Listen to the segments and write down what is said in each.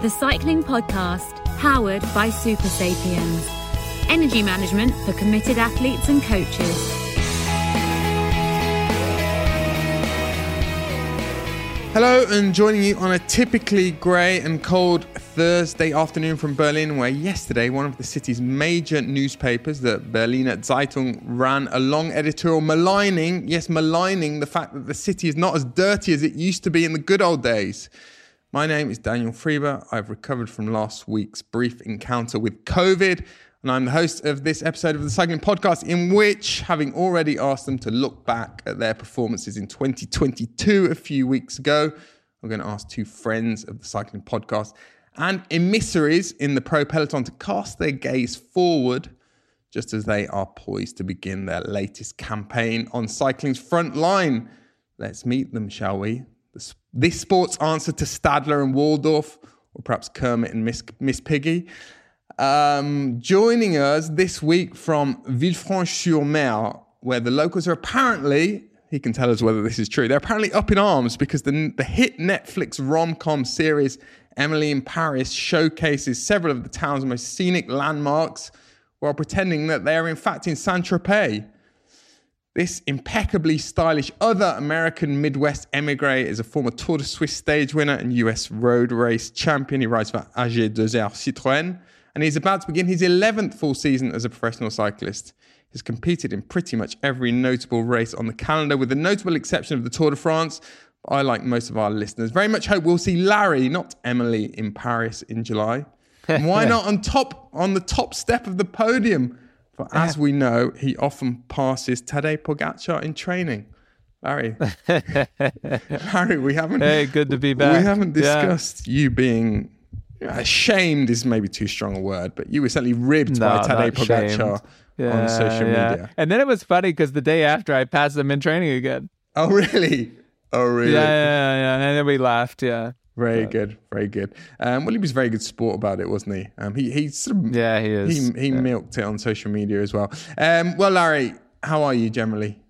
the cycling podcast powered by Supersapiens. Energy management for committed athletes and coaches. Hello, and joining you on a typically grey and cold Thursday afternoon from Berlin, where yesterday one of the city's major newspapers, the Berliner Zeitung, ran a long editorial maligning, yes, maligning the fact that the city is not as dirty as it used to be in the good old days. My name is Daniel Friebe. I've recovered from last week's brief encounter with COVID and I'm the host of this episode of the Cycling Podcast, in which, having already asked them to look back at their performances in 2022 a few weeks ago, I'm going to ask two friends of the Cycling Podcast and emissaries in the pro peloton to cast their gaze forward just as they are poised to begin their latest campaign on cycling's front line. Let's meet them, shall we? This sport's answer to Statler and Waldorf, or perhaps Kermit and Miss, Miss Piggy. Um, joining us this week from Villefranche-sur-Mer, where the locals are apparently, he can tell us whether this is true, they're apparently up in arms because the, the hit Netflix rom-com series Emily in Paris showcases several of the town's most scenic landmarks while pretending that they are in fact in Saint-Tropez. This impeccably stylish other American Midwest emigre is a former Tour de Suisse stage winner and US road race champion. He rides for AG2R Citroën and he's about to begin his 11th full season as a professional cyclist. He's competed in pretty much every notable race on the calendar, with the notable exception of the Tour de France. I, like most of our listeners, very much hope we'll see Larry, not Emily, in Paris in July. And why not on top on the top step of the podium? For as we know, he often passes Tadej Pogacar in training. Larry, Larry, we haven't. Hey, good to be back. We haven't discussed yeah. you being uh, ashamed is maybe too strong a word, but you were certainly ribbed no, by Tadej Pogacar yeah, on social yeah. media. And then it was funny because the day after I passed him in training again. Oh really? Oh really? Yeah, yeah, yeah. And then we laughed. Yeah. Very but. good, very good. Um, well, he was very good sport about it, wasn't he? Um, he he sort of, yeah, he is. He he yeah. milked it on social media as well. Um, well, Larry, how are you generally?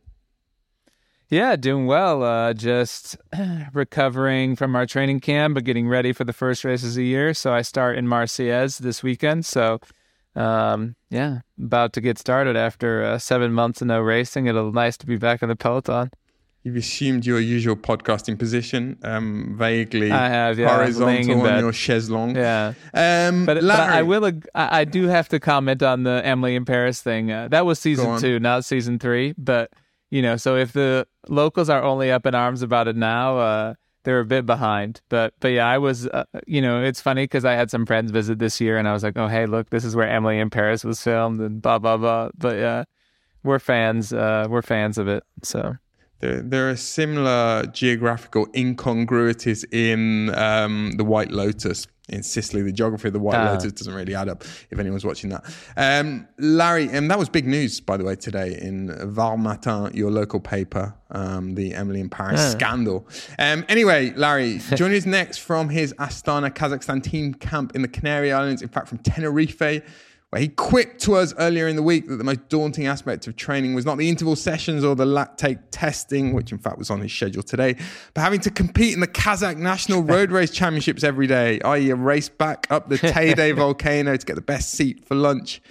Yeah, doing well. Uh, just recovering from our training camp, but getting ready for the first races of the year. So I start in Marseillaise this weekend. So, um, yeah, about to get started after uh, seven months of no racing. It'll nice to be back in the peloton. You've assumed your usual podcasting position, um, vaguely I have, yeah, horizontal on your chaise longue. Yeah, um, but, but, I will. I, I, do have to comment on the Emily in Paris thing. Uh, that was season two, not season three. But you know, so if the locals are only up in arms about it now, uh, they're a bit behind. But but yeah, I was, uh, you know, it's funny because I had some friends visit this year, and I was like, oh hey, look, this is where Emily in Paris was filmed, and blah blah blah. But yeah, we're fans. Uh, we're fans of it. So. There, there are similar geographical incongruities in um, the White Lotus in Sicily. The geography of the White uh. Lotus doesn't really add up if anyone's watching that. Um, Larry, and that was big news, by the way, today in Var Matin, your local paper, um, the Emily in Paris uh. scandal. Um, anyway, Larry, joining us next from his Astana, Qazaqstan team camp in the Canary Islands, in fact, from Tenerife where he quipped to us earlier in the week that the most daunting aspect of training was not the interval sessions or the lactate testing, which in fact was on his schedule today, but having to compete in the Kazakh National Road Race Championships every day, i.e., a race back up the Teide volcano to get the best seat for lunch.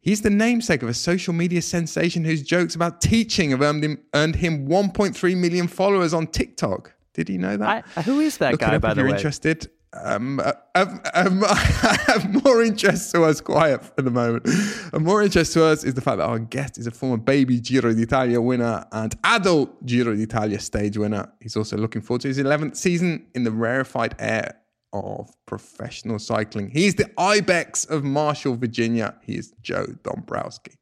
He's the namesake of a social media sensation whose jokes about teaching have earned him, earned him 1.3 million followers on TikTok. Did he know that? I, who is that Look guy, by the way? You're interested um, um, um, I have more interest to us, quiet for the moment. And more interest to us is the fact that our guest is a former baby Giro d'Italia winner and adult Giro d'Italia stage winner. He's also looking forward to his 11th season in the rarefied air of professional cycling. He's the Ibex of Marshall, Virginia. He is Joe Dombrowski.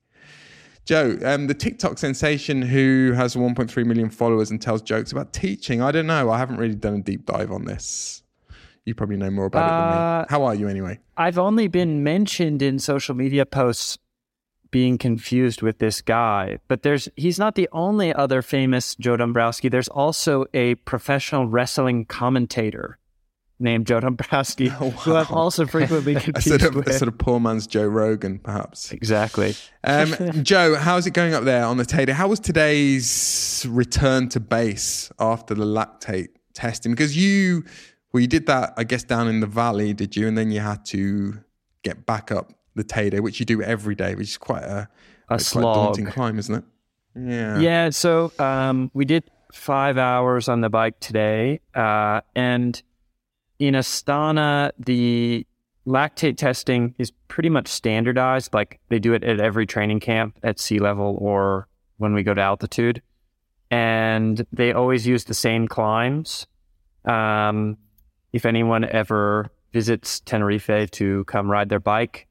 Joe, um, the TikTok sensation who has 1.3 million followers and tells jokes about teaching. I don't know. I haven't really done a deep dive on this. You probably know more about uh, it than me. Uh, How are you anyway? I've only been mentioned in social media posts being confused with this guy, but there's he's not the only other famous Joe Dombrowski. There's also a professional wrestling commentator named Joe Dombrowski, oh, wow. who I've also frequently confused a sort of, with. A sort of poor man's Joe Rogan, perhaps. Exactly. Um, Joe, how's it going up there on the Teide? How was today's return to base after the lactate testing? Because you Well, you did that, I guess, down in the valley, did you? And then you had to get back up the Teide, which you do every day, which is quite a, a slog. Quite daunting climb, isn't it? Yeah. Yeah. So um, we did five hours on the bike today, uh, and in Astana, the lactate testing is pretty much standardized. Like they do it at every training camp at sea level or when we go to altitude, and they always use the same climbs. Um, if anyone ever visits Tenerife to come ride their bike,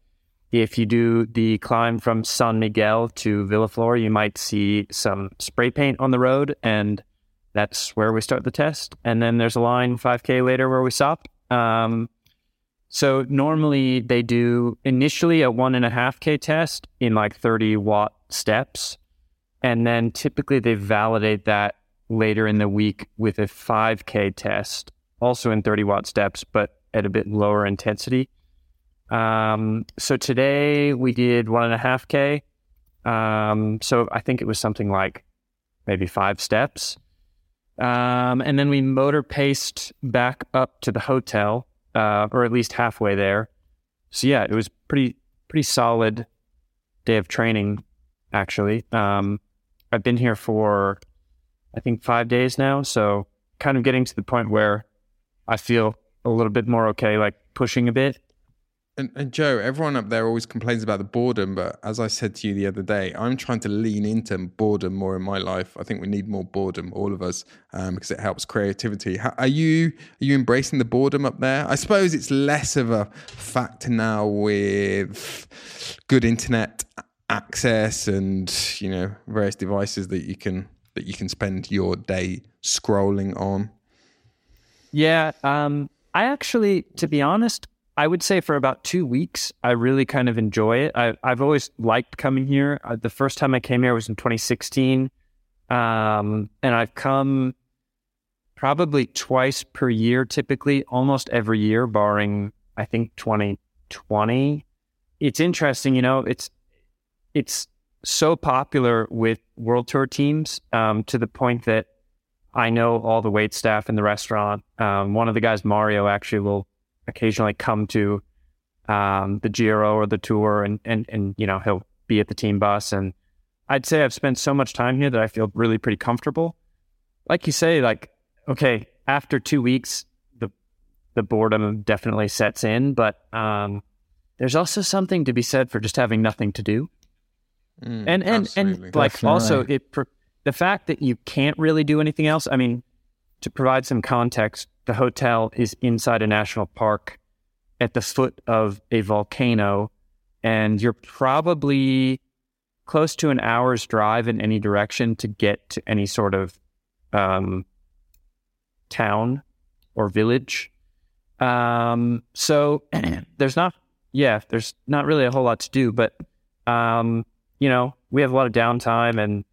if you do the climb from San Miguel to Vilaflor, you might see some spray paint on the road, and that's where we start the test. And then there's a line 5K later where we stop. Um, so normally they do initially a one and a half K test in like 30 watt steps. And then typically they validate that later in the week with a 5K test, also in 30 watt steps, but at a bit lower intensity. Um, so today we did one and a half K. Um, so I think it was something like maybe five steps. Um, and then we motor paced back up to the hotel, uh, or at least halfway there. So yeah, it was pretty pretty solid day of training. Actually, um, I've been here for I think five days now, so kind of getting to the point where I feel a little bit more okay, like pushing a bit. And, and, Joe, everyone up there always complains about the boredom, but as I said to you the other day, I'm trying to lean into boredom more in my life. I think we need more boredom, all of us, um, because it helps creativity. How, are you are you embracing the boredom up there? I suppose it's less of a factor now with good internet access and you know various devices that you can that you can spend your day scrolling on. Yeah, um, I actually, to be honest, I would say for about two weeks, I really kind of enjoy it. I, have always liked coming here. Uh, the first time I came here was in 2016. Um, and I've come probably twice per year, typically, almost every year, barring, I think, 2020. It's interesting, you know, it's, it's so popular with world tour teams um, to the point that I know all the wait staff in the restaurant. Um, one of the guys, Mario, actually will occasionally come to um, the Giro or the Tour, and and and you know he'll be at the team bus. And I'd say I've spent so much time here that I feel really pretty comfortable. Like you say, like okay, after two weeks, the the boredom definitely sets in, but um, there's also something to be said for just having nothing to do. Mm, and and absolutely. and like definitely. also it the fact that you can't really do anything else. I mean, to provide some context, the hotel is inside a national park at the foot of a volcano, and you're probably close to an hour's drive in any direction to get to any sort of um, town or village. Um, so there's not, yeah, there's not really a whole lot to do, but, um, you know, we have a lot of downtime and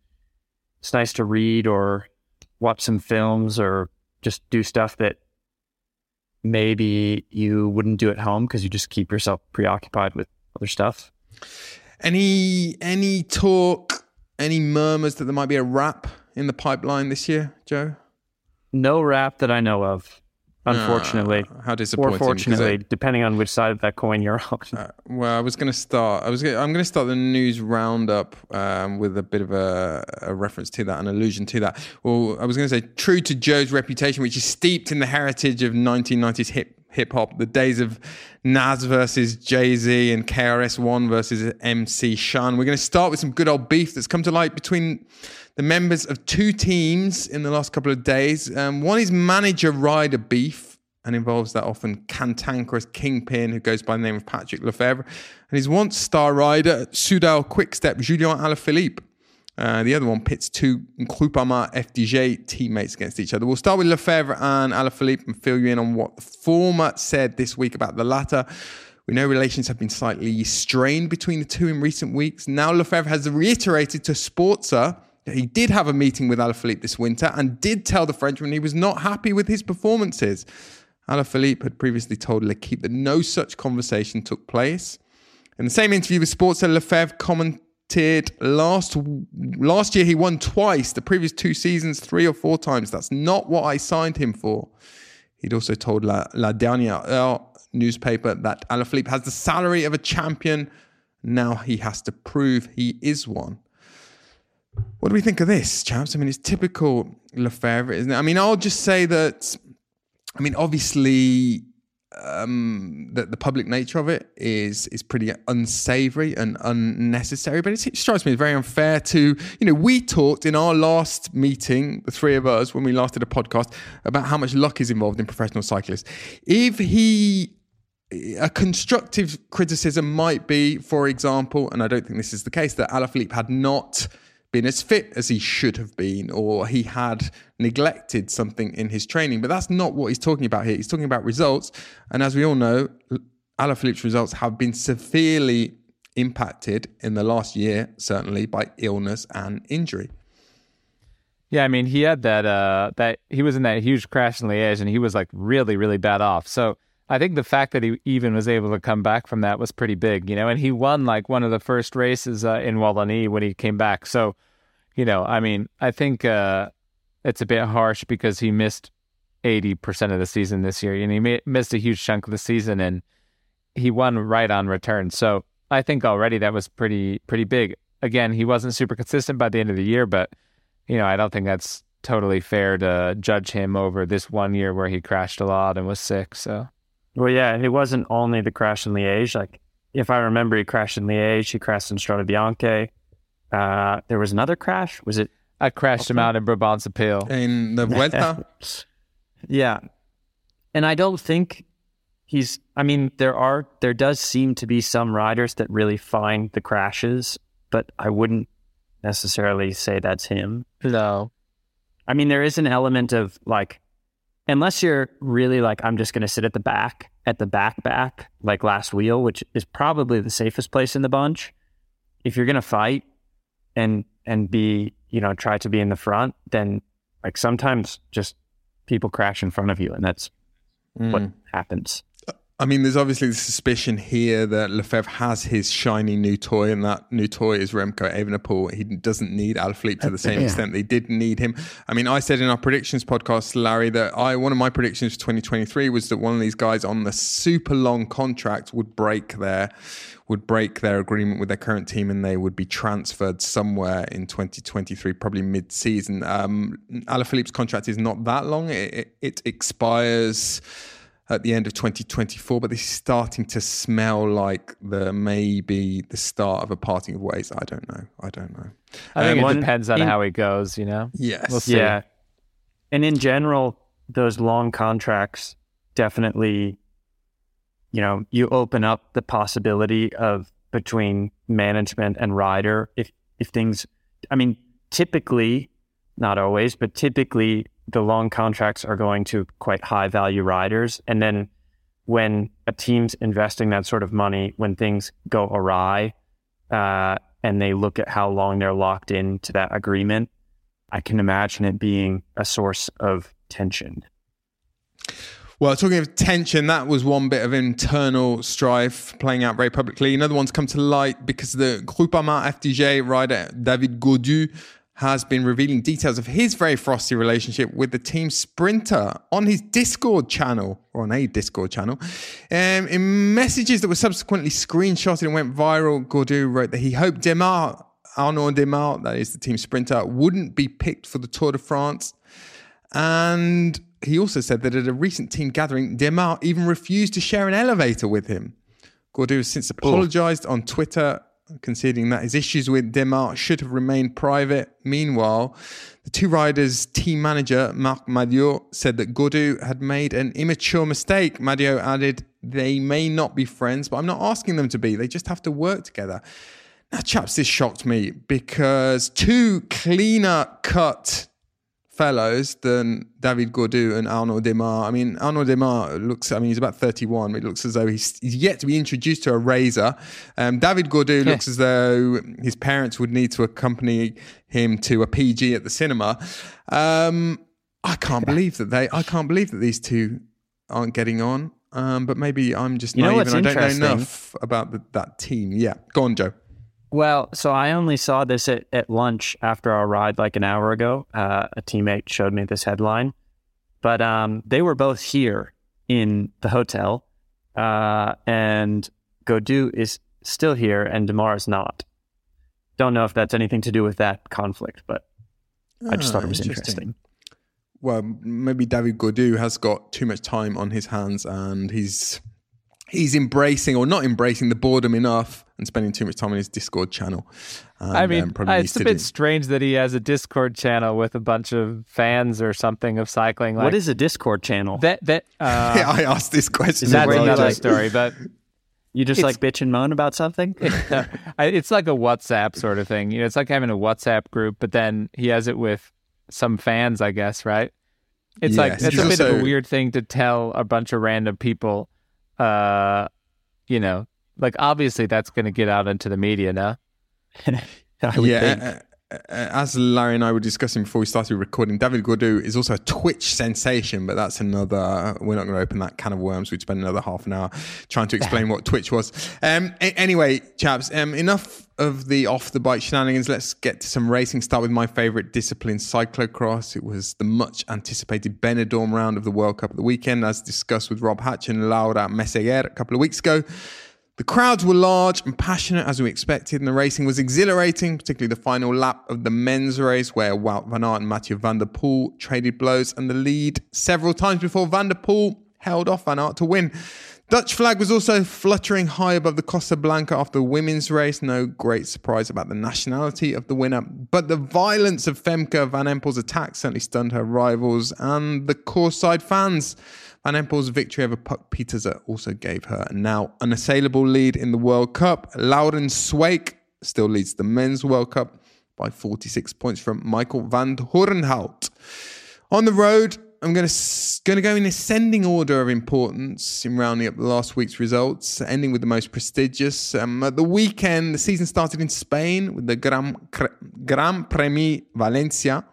it's nice to read or watch some films or just do stuff that maybe you wouldn't do at home because you just keep yourself preoccupied with other stuff. Any any talk, any murmurs that there might be a wrap in the pipeline this year, Joe? No wrap that I know of. Unfortunately, uh, how disappointing! Or fortunately, depending on which side of that coin you're on. Uh, well, I was going to start. I was. Gonna, I'm going to start the news roundup um, with a bit of a, a, reference to that, an allusion to that. Well, I was going to say, true to Joe's reputation, which is steeped in the heritage of 1990s hip hip hop, the days of Nas versus Jay Z and KRS One versus MC Shan. We're going to start with some good old beef that's come to light between the members of two teams in the last couple of days. Um, one is manager rider beef and involves that often cantankerous kingpin who goes by the name of Patrick Lefevere and his once star rider Soudal Quickstep Julian Alaphilippe. Uh, the other one pits two Groupama FDJ teammates against each other. We'll start with Lefevere and Alaphilippe and fill you in on what the former said this week about the latter. We know relations have been slightly strained between the two in recent weeks. Now Lefevere has reiterated to Sporza he did have a meeting with Alaphilippe this winter and did tell the Frenchman he was not happy with his performances. Alaphilippe had previously told L'Equipe that no such conversation took place. In the same interview with Sporza, Lefevere commented last last year he won twice. The previous two seasons, three or four times. That's not what I signed him for. He'd also told La, La Dernière newspaper that Alaphilippe has the salary of a champion. Now he has to prove he is one. What do we think of this, chaps? I mean, it's typical Lefevere, isn't it? I mean, I'll just say that, I mean, obviously, um, the, the public nature of it is is pretty unsavory and unnecessary. But it, it strikes me as very unfair to you know we talked in our last meeting, the three of us, when we last did a podcast about how much luck is involved in professional cyclists. If he a constructive criticism might be, for example, and I don't think this is the case, that Alaphilippe had not been as fit as he should have been, or he had neglected something in his training. But that's not what he's talking about here. He's talking about results. And as we all know, Alaphilippe's results have been severely impacted in the last year, certainly by illness and injury. Yeah, I mean, he had that uh that he was in that huge crash in Liège and he was like really, really bad off. So I think the fact that he even was able to come back from that was pretty big, you know, and he won like one of the first races uh, in Wallonie when he came back. So you know, I mean, I think uh, it's a bit harsh because he missed 80% of the season this year and he missed a huge chunk of the season and he won right on return. So I think already that was pretty pretty big. Again, he wasn't super consistent by the end of the year, but you know, I don't think that's totally fair to judge him over this one year where he crashed a lot and was sick. So, well, yeah, it wasn't only the crash in Liège. Like, if I remember, he crashed in Liège, he crashed in Strade Bianche, uh, there was another crash. Was it? I crashed him out in Brabantse Pijl. In the Vuelta? yeah. And I don't think he's, I mean, there are, there does seem to be some riders that really find the crashes, but I wouldn't necessarily say that's him. No. I mean, there is an element of like, unless you're really like, I'm just going to sit at the back, at the back, back, like last wheel, which is probably the safest place in the bunch. If you're going to fight, and and be you know try to be in the front, then like sometimes just people crash in front of you, and that's mm. what happens. I mean, there's obviously the suspicion here that Lefevere has his shiny new toy, and that new toy is Remco Evenepoel. He doesn't need Alaphilippe to the same yeah. extent they did need him. I mean, I said in our predictions podcast, Larry, that I one of my predictions for 2023 was that one of these guys on the super long contract would break their would break their agreement with their current team and they would be transferred somewhere in 2023, probably mid-season. Um, Alaphilippe's contract is not that long; it, it, it expires at the end of 2024, but this is starting to smell like the maybe the start of a parting of ways. I don't know. I don't know. I think um, it depends on in, how it goes, you know? Yes. We'll see. Yeah. And in general, those long contracts definitely, you know, you open up the possibility of between management and rider if if things I mean, typically, not always, but typically the long contracts are going to quite high value riders. And then when a team's investing that sort of money, when things go awry, uh, and they look at how long they're locked into that agreement, I can imagine it being a source of tension. Well, talking of tension, that was one bit of internal strife playing out very publicly. Another one's come to light because the Groupama FDJ rider David Gaudu has been revealing details of his very frosty relationship with the team sprinter on his Discord channel, or on a Discord channel. Um, in messages that were subsequently screenshotted and went viral, Gaudu wrote that he hoped Démare, Arnaud Démare, that is the team sprinter, wouldn't be picked for the Tour de France. And he also said that at a recent team gathering, Démare even refused to share an elevator with him. Gaudu has since apologized on Twitter conceding that his issues with Démare should have remained private. Meanwhile, the two riders' team manager, Marc Madiot, said that Gaudu had made an immature mistake. Madiot added, They may not be friends, but I'm not asking them to be. They just have to work together. Now, chaps, this shocked me because two cleaner cut fellows than David Gaudu and Arnaud Démare. I mean, Arnaud Démare looks, I mean, he's about 31. It looks as though he's, he's yet to be introduced to a razor. Um, David Gaudu yeah. looks as though his parents would need to accompany him to a PG at the cinema. Um, I can't believe that they, I can't believe that these two aren't getting on. Um, but maybe I'm just you naive and I don't know enough about the, that team. Yeah. Go on, Joe. Well, so I only saw this at, at lunch after our ride like an hour ago. Uh, a teammate showed me this headline. But um, they were both here in the hotel, uh, and Gaudu is still here, and Démare is not. Don't know if that's anything to do with that conflict, but I just thought it was ah, interesting. interesting. Well, maybe David Gaudu has got too much time on his hands, and he's he's embracing or not embracing the boredom enough and spending too much time on his Discord channel. And, I mean, um, it's a bit do. strange that he has a Discord channel with a bunch of fans or something of cycling. Like, what is a Discord channel? That that uh, yeah, I asked this question. That's another like, story, but you just like bitch and moan about something. it's like a WhatsApp sort of thing. You know, it's like having a WhatsApp group, but then he has it with some fans, I guess, right? It's yes. like it's a bit of a weird thing to tell a bunch of random people uh, you know, like obviously that's going to get out into the media now. yeah. as Larry and I were discussing before we started recording, David Gaudu is also a Twitch sensation, but that's another. We're not going to open that can of worms. We'd spend another half an hour trying to explain what Twitch was. Um, a- anyway, chaps, um, enough of the off the bike shenanigans. Let's get to some racing. Start with my favourite discipline, cyclocross. It was the much anticipated Benidorm round of the World Cup at the weekend, as discussed with Rob Hatch and Laura Meseguer a couple of weeks ago. The crowds were large and passionate as we expected, and the racing was exhilarating, particularly the final lap of the men's race where Wout van Aert and Mathieu van der Poel traded blows and the lead several times before van der Poel held off Van Aert to win. Dutch flag was also fluttering high above the Costa Blanca after the women's race. No great surprise about the nationality of the winner, but the violence of Femke Van Empel's attack certainly stunned her rivals and the course side fans. Van Empel's victory over Puck Pieterse also gave her a now unassailable lead in the World Cup. Laurens Sweeck still leads the men's World Cup by 46 points from Michael Vanthourenhout. On the road, I'm going to going to go in ascending order of importance in rounding up the last week's results, ending with the most prestigious. Um, at the weekend, the season started in Spain with the Gran, Gran Premi Valencia,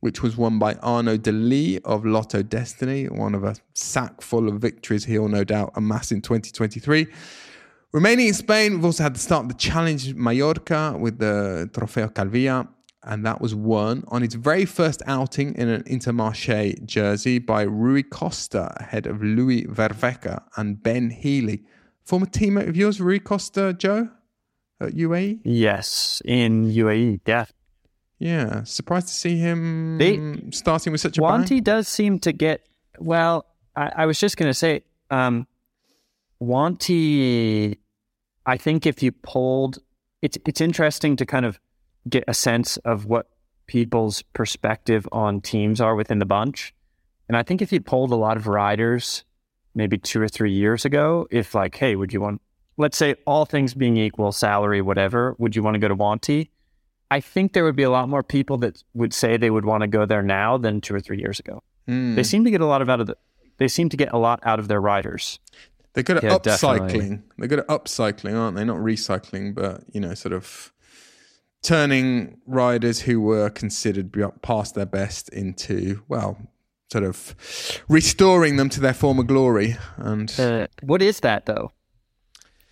which was won by Arnaud De Lie of Lotto Dstny, one of a sack full of victories he'll no doubt amass in 2023. Remaining in Spain, we've also had the start of the Challenge Mallorca with the Trofeo Calvia, and that was won on its very first outing in an Intermarché jersey by Rui Costa ahead of Louis Vervaeke and Ben Healy. Former teammate of yours, Rui Costa, Joe, at UAE? Yes, in UAE, yeah. Yeah, surprised to see him they, starting with such a Wanty bang. does seem to get well. I, I was just going to say, um, Wanty. I think if you pulled, it's it's interesting to kind of get a sense of what people's perspective on teams are within the bunch. And I think if you polled a lot of riders, maybe two or three years ago, if like, hey, would you want, let's say all things being equal, salary, whatever, would you want to go to Wanty? I think there would be a lot more people that would say they would want to go there now than two or three years ago. Mm. They seem to get a lot of out of the. They seem to get a lot out of their riders. They're good at yeah, upcycling. Definitely. They're good at upcycling, aren't they? Not recycling, but you know, sort of turning riders who were considered past their best into well, sort of restoring them to their former glory. And uh, what is that though?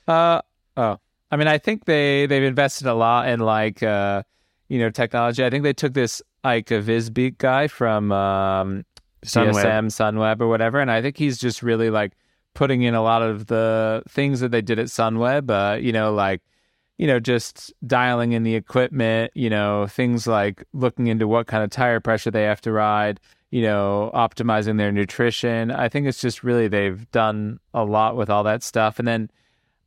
Uh oh. I mean, I think they they've invested a lot in like uh, you know technology. I think they took this Aike Visbeek guy from um, Sunweb. CSM, Sunweb, or whatever, and I think he's just really like putting in a lot of the things that they did at Sunweb. Uh, you know, like you know, just dialing in the equipment. You know, things like looking into what kind of tire pressure they have to ride. You know, optimizing their nutrition. I think it's just really they've done a lot with all that stuff, and then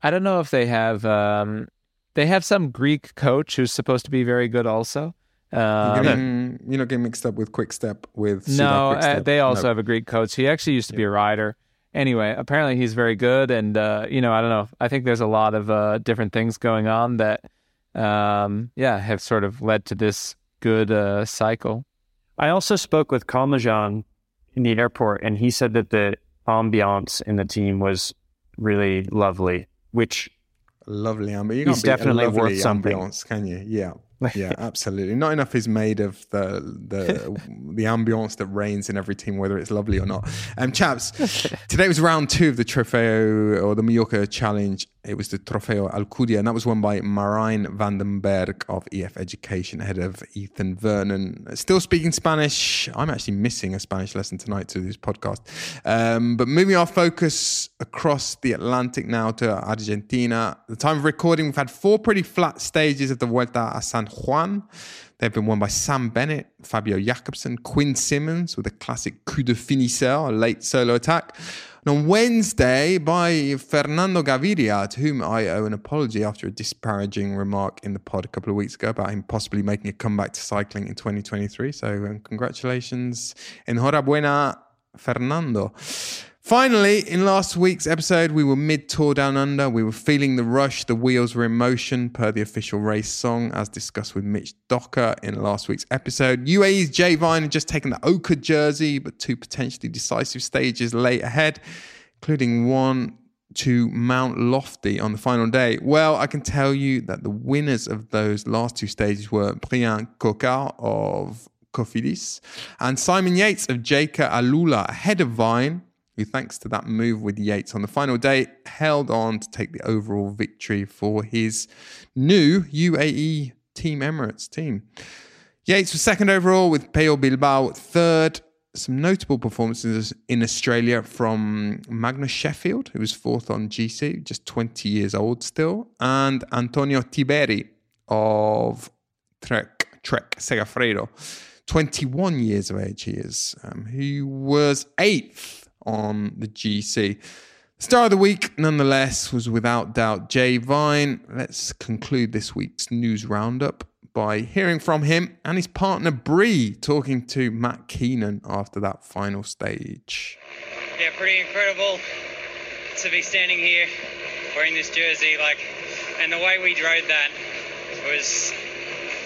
I don't know if they have um, they have some Greek coach who's supposed to be very good also. Um, you're, getting, you're, not getting mixed up with Quick Step with no. Uh, they also no. have a Greek coach. He actually used to be a rider. Anyway, apparently he's very good, and uh, you know I don't know. I think there's a lot of uh, different things going on that, um, yeah, have sort of led to this good uh, cycle. I also spoke with Calmejane in the airport, and he said that the ambiance in the team was really lovely which lovely amber. You is definitely worth something. Ambiance, can you? Yeah. Yeah, absolutely. Not enough is made of the the the ambiance that reigns in every team, whether it's lovely or not. Um, chaps, today was round two of the Trofeo or the Mallorca Challenge It was the Trofeo Alcudia, and that was won by Marijn van den Berg of EF Education ahead of Ethan Vernon. Still speaking Spanish. I'm actually missing a Spanish lesson tonight to this podcast. Um, but moving our focus across the Atlantic now to Argentina. The time of recording, we've had four pretty flat stages of the Vuelta a San Juan. They've been won by Sam Bennett, Fabio Jakobsen, Quinn Simmons with a classic coup de finisseur, a late solo attack. And on Wednesday, by Fernando Gaviria, to whom I owe an apology after a disparaging remark in the pod a couple of weeks ago about him possibly making a comeback to cycling in 2023. So, um, congratulations. Enhorabuena, Fernando. Finally, in last week's episode, we were mid tour down under. We were feeling the rush. The wheels were in motion, per the official race song, as discussed with Mitch Docker in last week's episode. UAE's Jay Vine had just taken the ochre jersey, but two potentially decisive stages lay ahead, including one to Mount Lofty on the final day. Well, I can tell you that the winners of those last two stages were Bryan Coquard of Cofidis and Simon Yates of Jayco AlUla ahead of Vine who, thanks to that move with Yates on the final day, held on to take the overall victory for his new UAE Team Emirates team. Yates was second overall with Pello Bilbao third. Some notable performances in Australia from Magnus Sheffield, who was fourth on GC, just 20 years old still, and Antonio Tiberi of Trek, Trek Segafredo, 21 years of age he is, um, who was eighth on the GC. Star of the week, nonetheless, was without doubt Jay Vine. Let's conclude this week's news roundup by hearing from him and his partner Bree talking to Matt Keenan after that final stage. Yeah, pretty incredible to be standing here wearing this jersey. Like, and the way we drove that was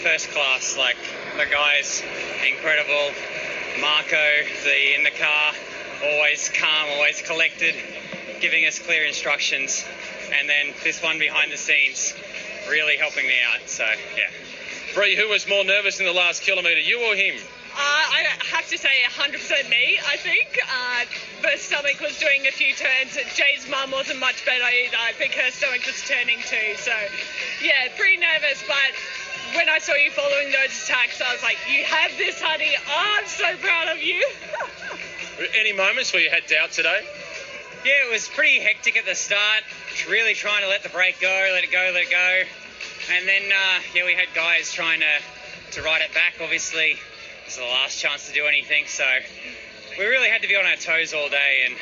first class. Like, the guys, incredible. Marco, the in the car, always calm, always collected, giving us clear instructions. And then this one behind the scenes, really helping me out. So, yeah. Bree, who was more nervous in the last kilometre, you or him? Uh, I have to say 100% me, I think. Uh, but stomach was doing a few turns. Jay's mum wasn't much better either. I think her stomach was turning too. So, yeah, pretty nervous. But when I saw you following those attacks, I was like, you have this, honey. Oh, I'm so proud of you. Any moments where you had doubt today? Yeah, it was pretty hectic at the start. Really trying to let the break go, let it go, let it go. And then, uh, yeah, we had guys trying to, to ride it back. Obviously, this is the last chance to do anything. So we really had to be on our toes all day. And,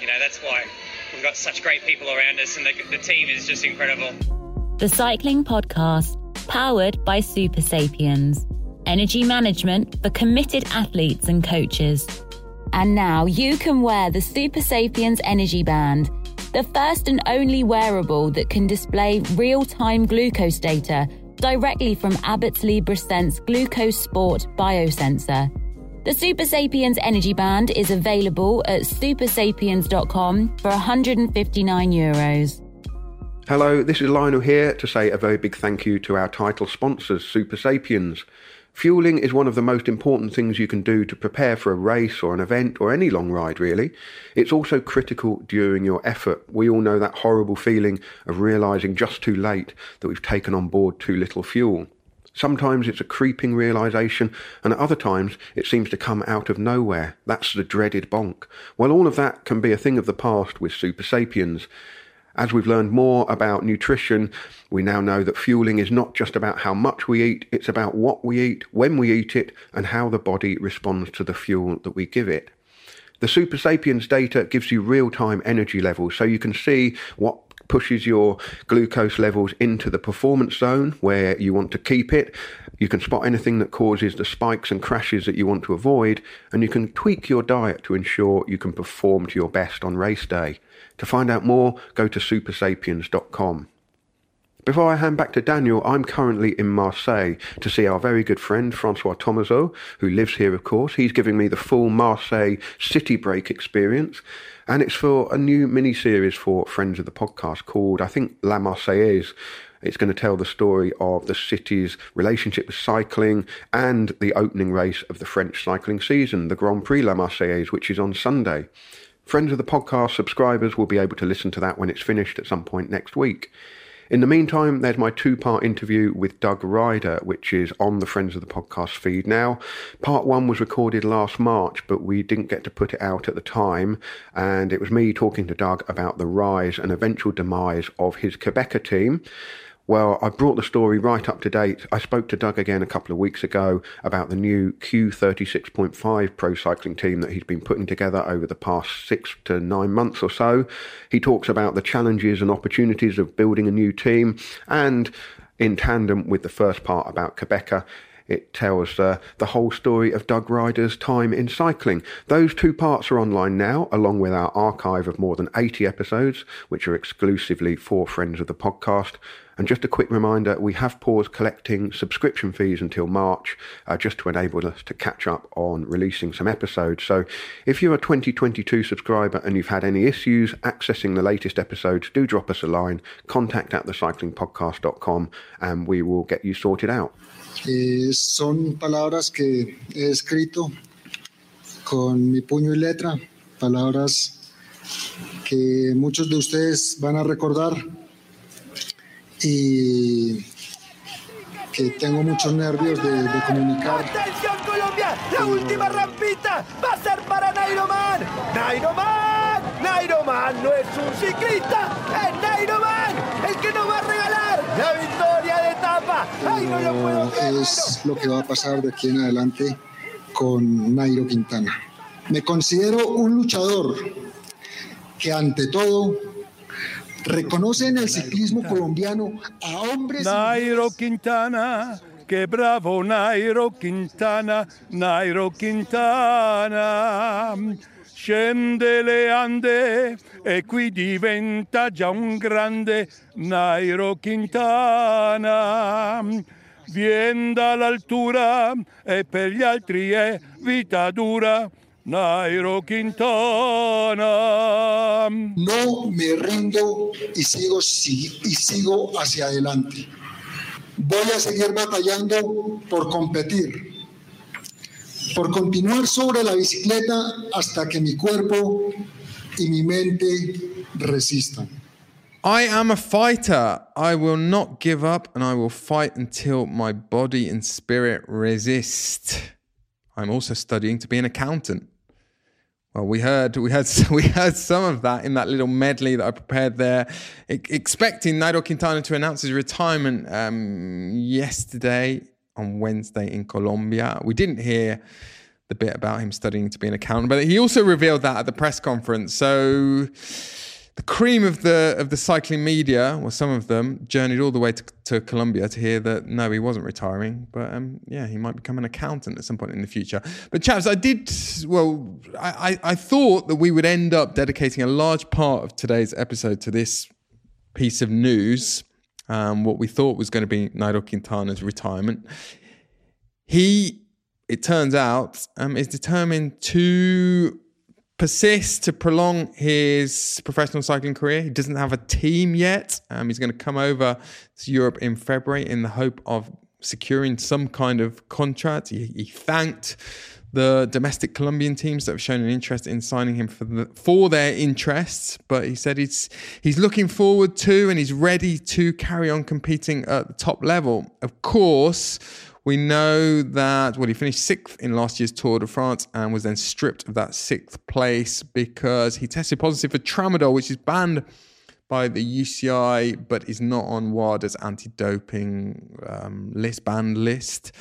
you know, that's why we've got such great people around us. And the, the team is just incredible. The Cycling Podcast, powered by Supersapiens. Energy management for committed athletes and coaches. And now you can wear the Supersapiens Energy Band, the first and only wearable that can display real time glucose data directly from Abbott's LibreSense Glucose Sport biosensor. The Supersapiens Energy Band is available at supersapiens.com for 159 euros. Hello, this is Lionel here to say a very big thank you to our title sponsors, Supersapiens. Fueling is one of the most important things you can do to prepare for a race or an event or any long ride, really. It's also critical during your effort. We all know that horrible feeling of realizing just too late that we've taken on board too little fuel. Sometimes it's a creeping realization, and at other times it seems to come out of nowhere. That's the dreaded bonk. Well, all of that can be a thing of the past with Supersapiens. As we've learned more about nutrition, we now know that fueling is not just about how much we eat, it's about what we eat, when we eat it, and how the body responds to the fuel that we give it. The Supersapiens data gives you real time energy levels, so you can see what pushes your glucose levels into the performance zone where you want to keep it. You can spot anything that causes the spikes and crashes that you want to avoid, and you can tweak your diet to ensure you can perform to your best on race day. To find out more, go to supersapiens.com. Before I hand back to Daniel, I'm currently in Marseille to see our very good friend Francois Thomazeau, who lives here, of course. He's giving me the full Marseille city break experience, and it's for a new mini series for friends of the podcast called, I think, La Marseillaise. It's going to tell the story of the city's relationship with cycling and the opening race of the French cycling season, the Grand Prix La Marseillaise, which is on Sunday. Friends of the podcast subscribers will be able to listen to that when it's finished at some point next week. In the meantime, there's my two part interview with Doug Ryder, which is on the Friends of the Podcast feed now. Part one was recorded last March, but we didn't get to put it out at the time. And it was me talking to Doug about the rise and eventual demise of his Qhubeka team. Well, I brought the story right up to date. I spoke to Doug again a couple of weeks ago about the new Q36.5 pro cycling team that he's been putting together over the past six to nine months or so. He talks about the challenges and opportunities of building a new team and in tandem with the first part about Qhubeka, it tells uh, the whole story of Doug Ryder's time in cycling. Those two parts are online now, along with our archive of more than 80 episodes, which are exclusively for friends of the podcast. And just a quick reminder, we have paused collecting subscription fees until March, uh, just to enable us to catch up on releasing some episodes. So if you're a 2022 subscriber and you've had any issues accessing the latest episodes, do drop us a line, contact at thecyclingpodcast.com, and we will get you sorted out. Eh, son palabras que he escrito con mi puño y letra, palabras que muchos de ustedes van a recordar y que tengo muchos nervios de, de comunicar. ¡Atención Colombia! ¡La última rampita va a ser para Nairoman! ¡Nairoman! ¡Nairoman no es un ciclista! ¡Es Nairoman el que regalar la victoria de etapa! ¡Ay, no lo puedo creer! Es lo que va a pasar de aquí en adelante con Nairo Quintana. Me considero un luchador que ante todo reconoce en el ciclismo colombiano a hombres. Nairo Quintana, que bravo Nairo Quintana, Nairo Quintana. Scende le ande e qui diventa già un grande Nairo Quintana. Vien dall'altura e per gli altri è vita dura. Nairo Quintana. No me rindo y sigo, y sigo hacia adelante. Voy a seguir batallando por competir, por continuar sobre la bicicleta hasta que mi cuerpo y mi mente resistan. I am a fighter. I will not give up and I will fight until my body and spirit resist. I'm also studying to be an accountant. Well, we heard we heard we heard some of that in that little medley that I prepared there, expecting Nairo Quintana to announce his retirement um, yesterday on Wednesday in Colombia. We didn't hear the bit about him studying to be an accountant, but he also revealed that at the press conference. So the cream of the of the cycling media, or some of them, journeyed all the way to, to Colombia to hear that no, he wasn't retiring, but um, yeah, he might become an accountant at some point in the future. But chaps, I did well. I, I, I thought that we would end up dedicating a large part of today's episode to this piece of news. Um, what we thought was going to be Nairo Quintana's retirement. He, it turns out, um, is determined to persist to prolong his professional cycling career. He doesn't have a team yet. Um, he's going to come over to Europe in February in the hope of securing some kind of contract. He, he thanked the domestic Colombian teams that have shown an interest in signing him for the, for their interests, but he said he's he's looking forward to and he's ready to carry on competing at the top level. Of course, we know that, well, he finished sixth in last year's Tour de France and was then stripped of that sixth place because he tested positive for tramadol, which is banned by the UCI, but is not on WADA's anti doping um, list, banned list.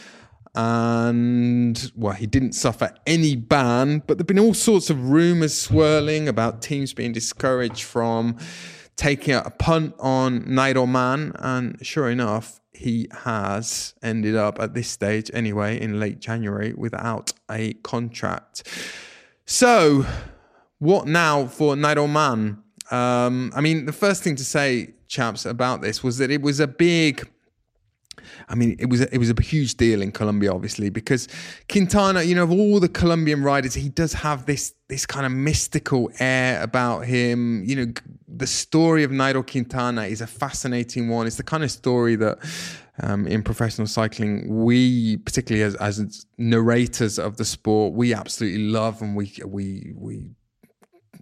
And well, he didn't suffer any ban, but there have been all sorts of rumors swirling about teams being discouraged from taking a punt on Nairo Man. And sure enough, he has ended up at this stage anyway in late January without a contract. So, what now for Nairo Man? Um, I mean, the first thing to say, chaps, about this was that it was a big I mean, it was it was a huge deal in Colombia, obviously, because Quintana, you know, of all the Colombian riders, he does have this this kind of mystical air about him. You know, the story of Nairo Quintana is a fascinating one. It's the kind of story that um, in professional cycling, we particularly as, as narrators of the sport, we absolutely love and we we we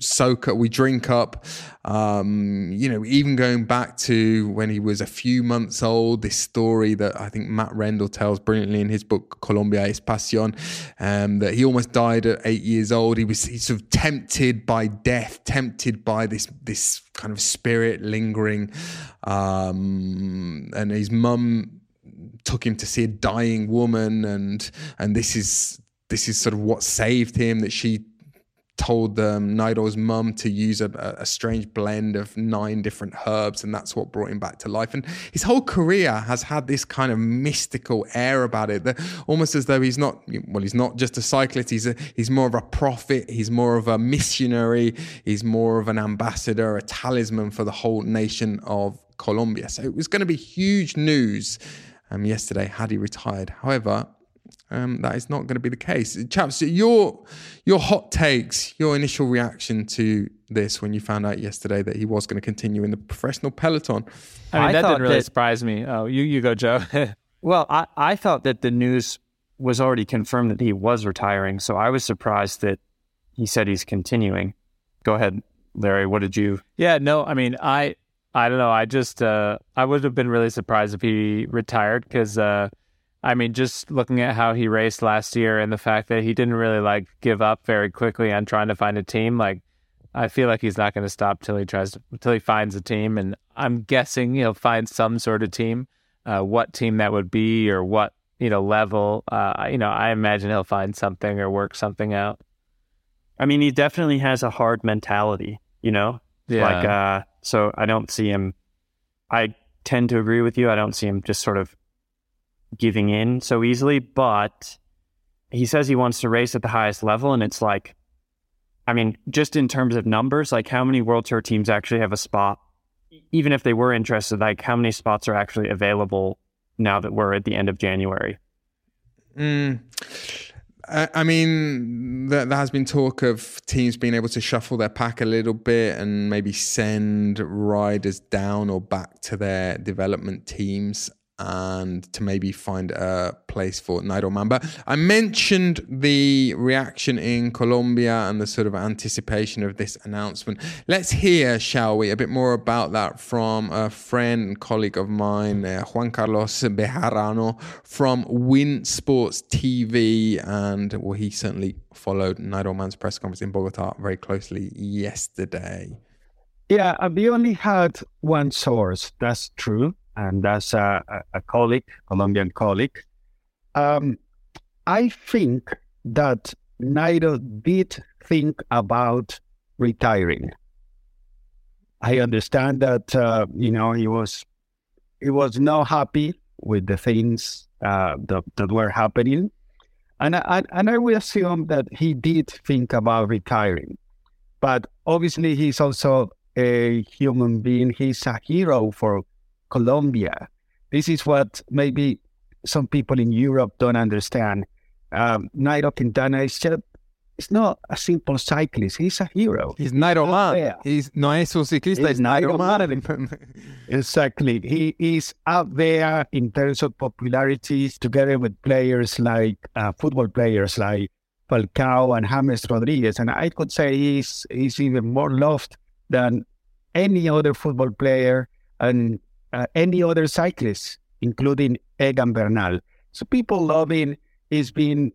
soak up, we drink up. Um, you know, even going back to when he was a few months old, this story that I think Matt Rendell tells brilliantly in his book Colombia es Pasión, um, that he almost died at eight years old. He was sort of tempted by death, tempted by this this kind of spirit lingering, um, and his mum took him to see a dying woman, and and this is this is sort of what saved him that she told um, Nairo's mum to use a, a, strange blend of nine different herbs, and that's what brought him back to life. And his whole career has had this kind of mystical air about it, that almost as though he's not well, he's not just a cyclist. He's a, he's more of a prophet. He's more of a missionary. He's more of an ambassador, a talisman for the whole nation of Colombia. So it was going to be huge news um, yesterday had he retired. However, um, that is not going to be the case. Chaps, your your hot takes, your initial reaction to this when you found out yesterday that he was going to continue in the professional peloton. I mean, I that didn't really that, surprise me. Oh, you you go, Joe. well, I, I thought that the news was already confirmed that he was retiring, so I was surprised that he said he's continuing. Go ahead, Larry. What did you? Yeah, no, I mean, I I don't know. I just uh, I would have been really surprised if he retired because. Uh, I mean, just looking at how he raced last year and the fact that he didn't really like give up very quickly on trying to find a team, like I feel like he's not going to stop till he tries to, till he finds a team, and I'm guessing he'll find some sort of team. Uh, what team that would be, or what you know level? Uh, you know, I imagine he'll find something or work something out. I mean, he definitely has a hard mentality. You know, yeah. Like, uh, so I don't see him. I tend to agree with you. I don't see him just sort of giving in so easily, but he says he wants to race at the highest level. And it's like, I mean, just in terms of numbers, like how many World Tour teams actually have a spot? Even if they were interested, like how many spots are actually available now that we're at the end of January? Mm. I mean, there, has been talk of teams being able to shuffle their pack a little bit and maybe send riders down or back to their development teams and to maybe find a place for Nairo Mamba. I mentioned the reaction in Colombia and the sort of anticipation of this announcement. Let's hear, shall we, a bit more about that from a friend and colleague of mine, uh, Juan Carlos Bejarano from Win Sports TV. And well, he certainly followed Nairo Man's press conference in Bogota very closely yesterday. Yeah, we only had one source, that's true and as a, a colleague, Colombian colleague. Um, I think that Nairo did think about retiring. I understand that uh, you know he was he was not happy with the things uh, that that were happening, and I, and I will assume that he did think about retiring, but obviously he's also a human being. He's a hero for Colombia. This is what maybe some people in Europe don't understand. Um, Nairo Quintana is just it's not a simple cyclist. He's a hero. He's Nairo Man. He's no es un ciclista. He's Nairo Man. exactly. He is out there in terms of popularity, together with players like uh, football players like Falcao and James Rodriguez. And I could say he's he's even more loved than any other football player and uh, any other cyclist, including Egan Bernal. So people him. He's been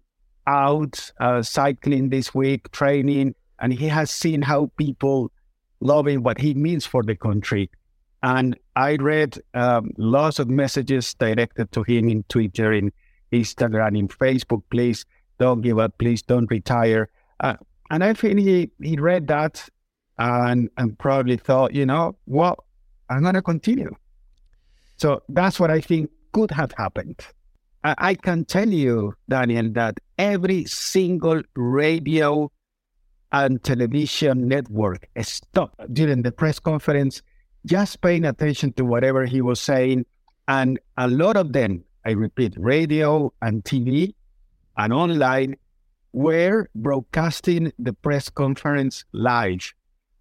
out uh, cycling this week, training, and he has seen how people him, what he means for the country. And I read um, lots of messages directed to him in Twitter, in Instagram, in Facebook. Please don't give up. Please don't retire. Uh, and I think he, he read that and, and probably thought, you know, well, I'm going to continue. So that's what I think could have happened. I, I can tell you, Daniel, that every single radio and television network stopped during the press conference, just paying attention to whatever he was saying. And a lot of them, I repeat, radio and TV and online were broadcasting the press conference live.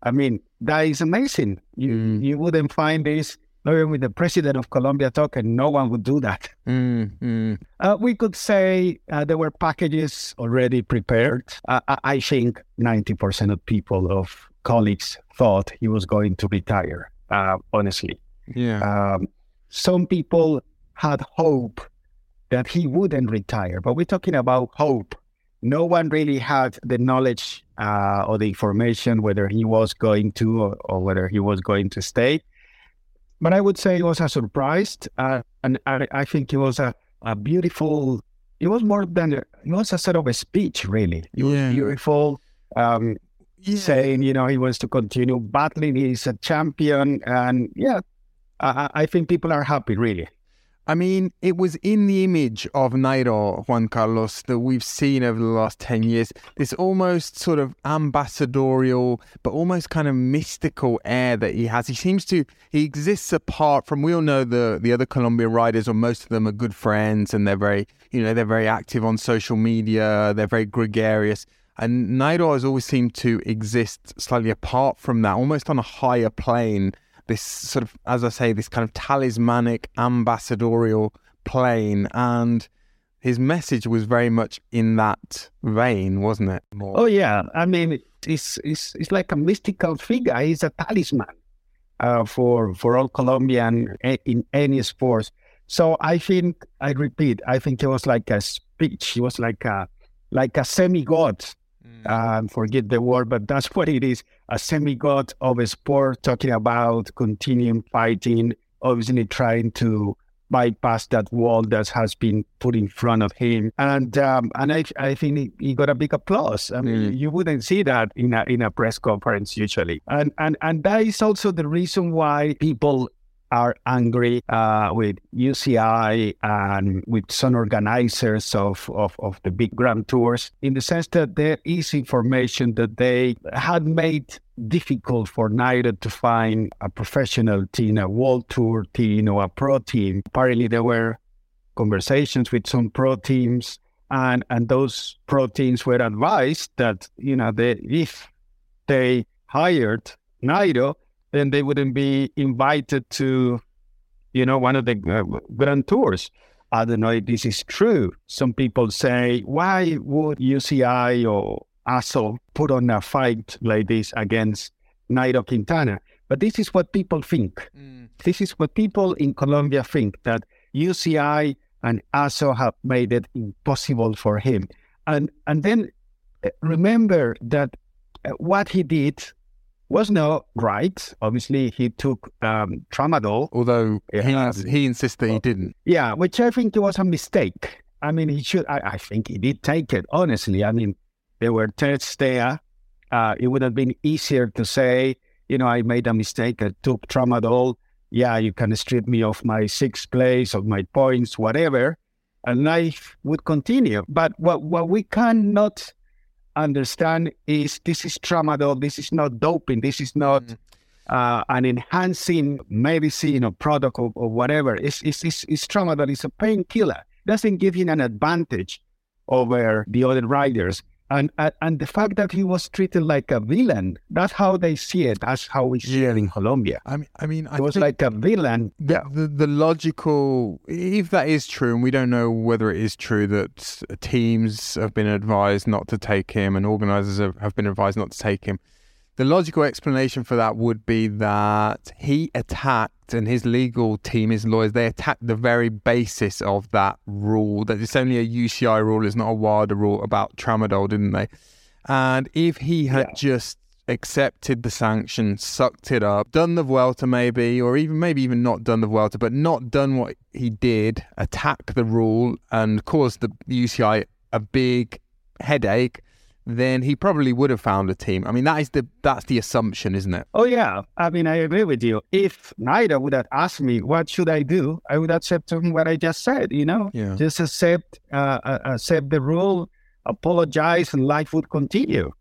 I mean, that is amazing. You mm. you wouldn't find this even with the president of Colombia talking, no one would do that. Mm, mm. Uh, we could say uh, there were packages already prepared. Uh, I think 90% of people of colleagues thought he was going to retire. Uh, honestly, yeah. Um, some people had hope that he wouldn't retire, but we're talking about hope. No one really had the knowledge uh, or the information whether he was going to or, or, whether he was going to stay. But I would say it was a surprise, uh, and I, I, think it was a, a beautiful. It was more than a, it was a sort of a speech, really. It was beautiful. Um, yeah. saying, you know, he wants to continue battling. He's a champion. And yeah, I, I think people are happy, really. I mean, it was in the image of Nairo Juan Carlos that we've seen over the last 10 years. This almost sort of ambassadorial, but almost kind of mystical air that he has. He seems to, he exists apart from, we all know the, the other Colombian riders, or most of them are good friends and they're very, you know, they're very active on social media, they're very gregarious. And Nairo has always seemed to exist slightly apart from that, almost on a higher plane. This sort of, as I say, this kind of talismanic ambassadorial plane. And his message was very much in that vein, wasn't it? More. Oh, yeah. I mean, it's, it's, it's like a mystical figure. He's a talisman uh, for, for all Colombian in any sports. So I think, I repeat, I think it was like a speech. He was like a, like a semi god um, forget the word, but that's what it is a semi-god of a sport talking about continuing fighting, obviously trying to bypass that wall that has been put in front of him. And um, and I, I think he, he, got a big applause. I mean, mm. you wouldn't see that in a in a press conference usually. And and and that is also the reason why people are angry uh, with UCI and with some organizers of, of, of, the big grand tours in the sense that there is information that they had made difficult for Nairo to find a professional team, a world tour team or a pro team. Apparently there were conversations with some pro teams and, and those pro teams were advised that, you know, they, if they hired Nairo, then they wouldn't be invited to, you know, one of the uh, grand tours. I don't know if this is true. Some people say, why would UCI or ASO put on a fight like this against Nairo Quintana? But this is what people think. Mm. This is what people in Colombia think that UCI and ASO have made it impossible for him. And and then uh, remember that uh, what he did was not right. Obviously, he took um, tramadol. Although he, he insists that he didn't. Yeah, which I think was a mistake. I mean, he should, I, I think he did take it, honestly. I mean, there were tests there. Uh, it would have been easier to say, you know, I made a mistake. I took tramadol. Yeah, you can strip me of my sixth place, of my points, whatever. And life would continue. But what, what we cannot understand is this is tramadol. This is not doping. This is not mm. uh, an enhancing medicine or product or, or whatever. It's, it's, it's, it's tramadol. It's a painkiller. Doesn't give him an advantage over the other riders. And, and the fact that he was treated like a villain, that's how they see it. That's how we see it in Colombia. I mean, I mean, I was like a villain. The, yeah. the, the logical, if that is true, and we don't know whether it is true that teams have been advised not to take him and organizers have, have been advised not to take him. The logical explanation for that would be that he attacked, and his legal team, his lawyers, they attacked the very basis of that rule. That it's only a UCI rule, it's not a WADA rule about tramadol, didn't they? And if he had yeah. just accepted the sanction, sucked it up, done the Vuelta maybe, or even maybe even not done the Vuelta, but not done what he did, attack the rule and caused the UCI a big headache, then he probably would have found a team. I mean, that is the that's the assumption, isn't it? Oh yeah, I mean, I agree with you. If Nairo would have asked me what should I do, I would accept what I just said. You know, yeah. just accept uh, uh, accept the rule, apologize, and life would continue.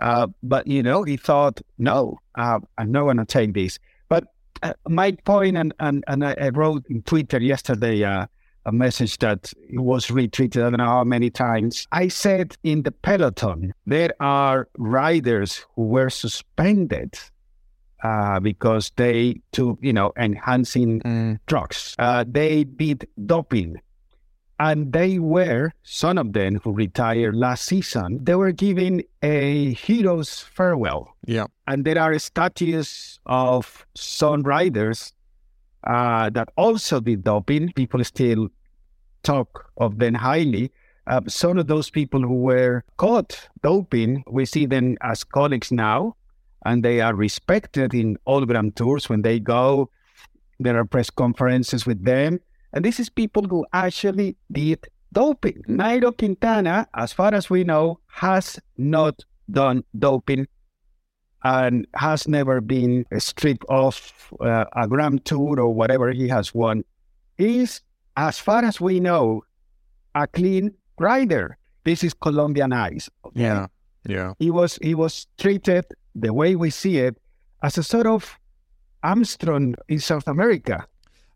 Uh, but you know, he thought, no, uh, I'm not going to take this. But uh, my point, and and and I wrote in Twitter yesterday uh, a message that was retweeted, I don't know how many times. I said in the peloton, there are riders who were suspended uh, because they took, you know, enhancing mm. drugs. Uh, they did doping. And they were, some of them who retired last season, they were given a hero's farewell. Yeah. And there are statues of some riders uh, that also did doping. People still talk of them highly. Uh, some of those people who were caught doping, we see them as colleagues now, and they are respected in all Grand Tours when they go. There are press conferences with them. And this is people who actually did doping. Nairo Quintana, as far as we know, has not done doping and has never been stripped off uh, a Grand Tour or whatever he has won. Is, as far as we know, a clean rider. This is Colombian eyes. Okay? Yeah, yeah. He was he was treated the way we see it as a sort of Armstrong in South America.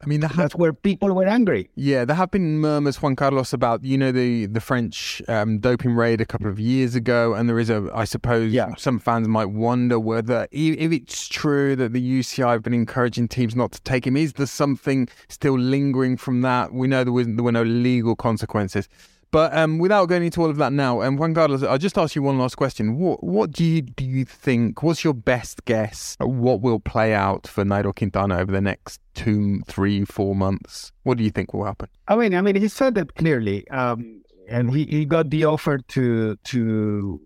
I mean, have, that's where people were angry. Yeah, there have been murmurs, Juan Carlos, about you know the the French um, doping raid a couple of years ago, and there is a, I suppose, yeah. some fans might wonder whether if it's true that the UCI have been encouraging teams not to take him, is there something still lingering from that? We know there, was, there were no legal consequences. But um, without going into all of that now, um, Juan Carlos, I'll just ask you one last question. What what do you do you think? What's your best guess at what will play out for Nairo Quintana over the next two, three, four months? What do you think will happen? I mean, I mean, he said that clearly, um, and he, he got the offer to to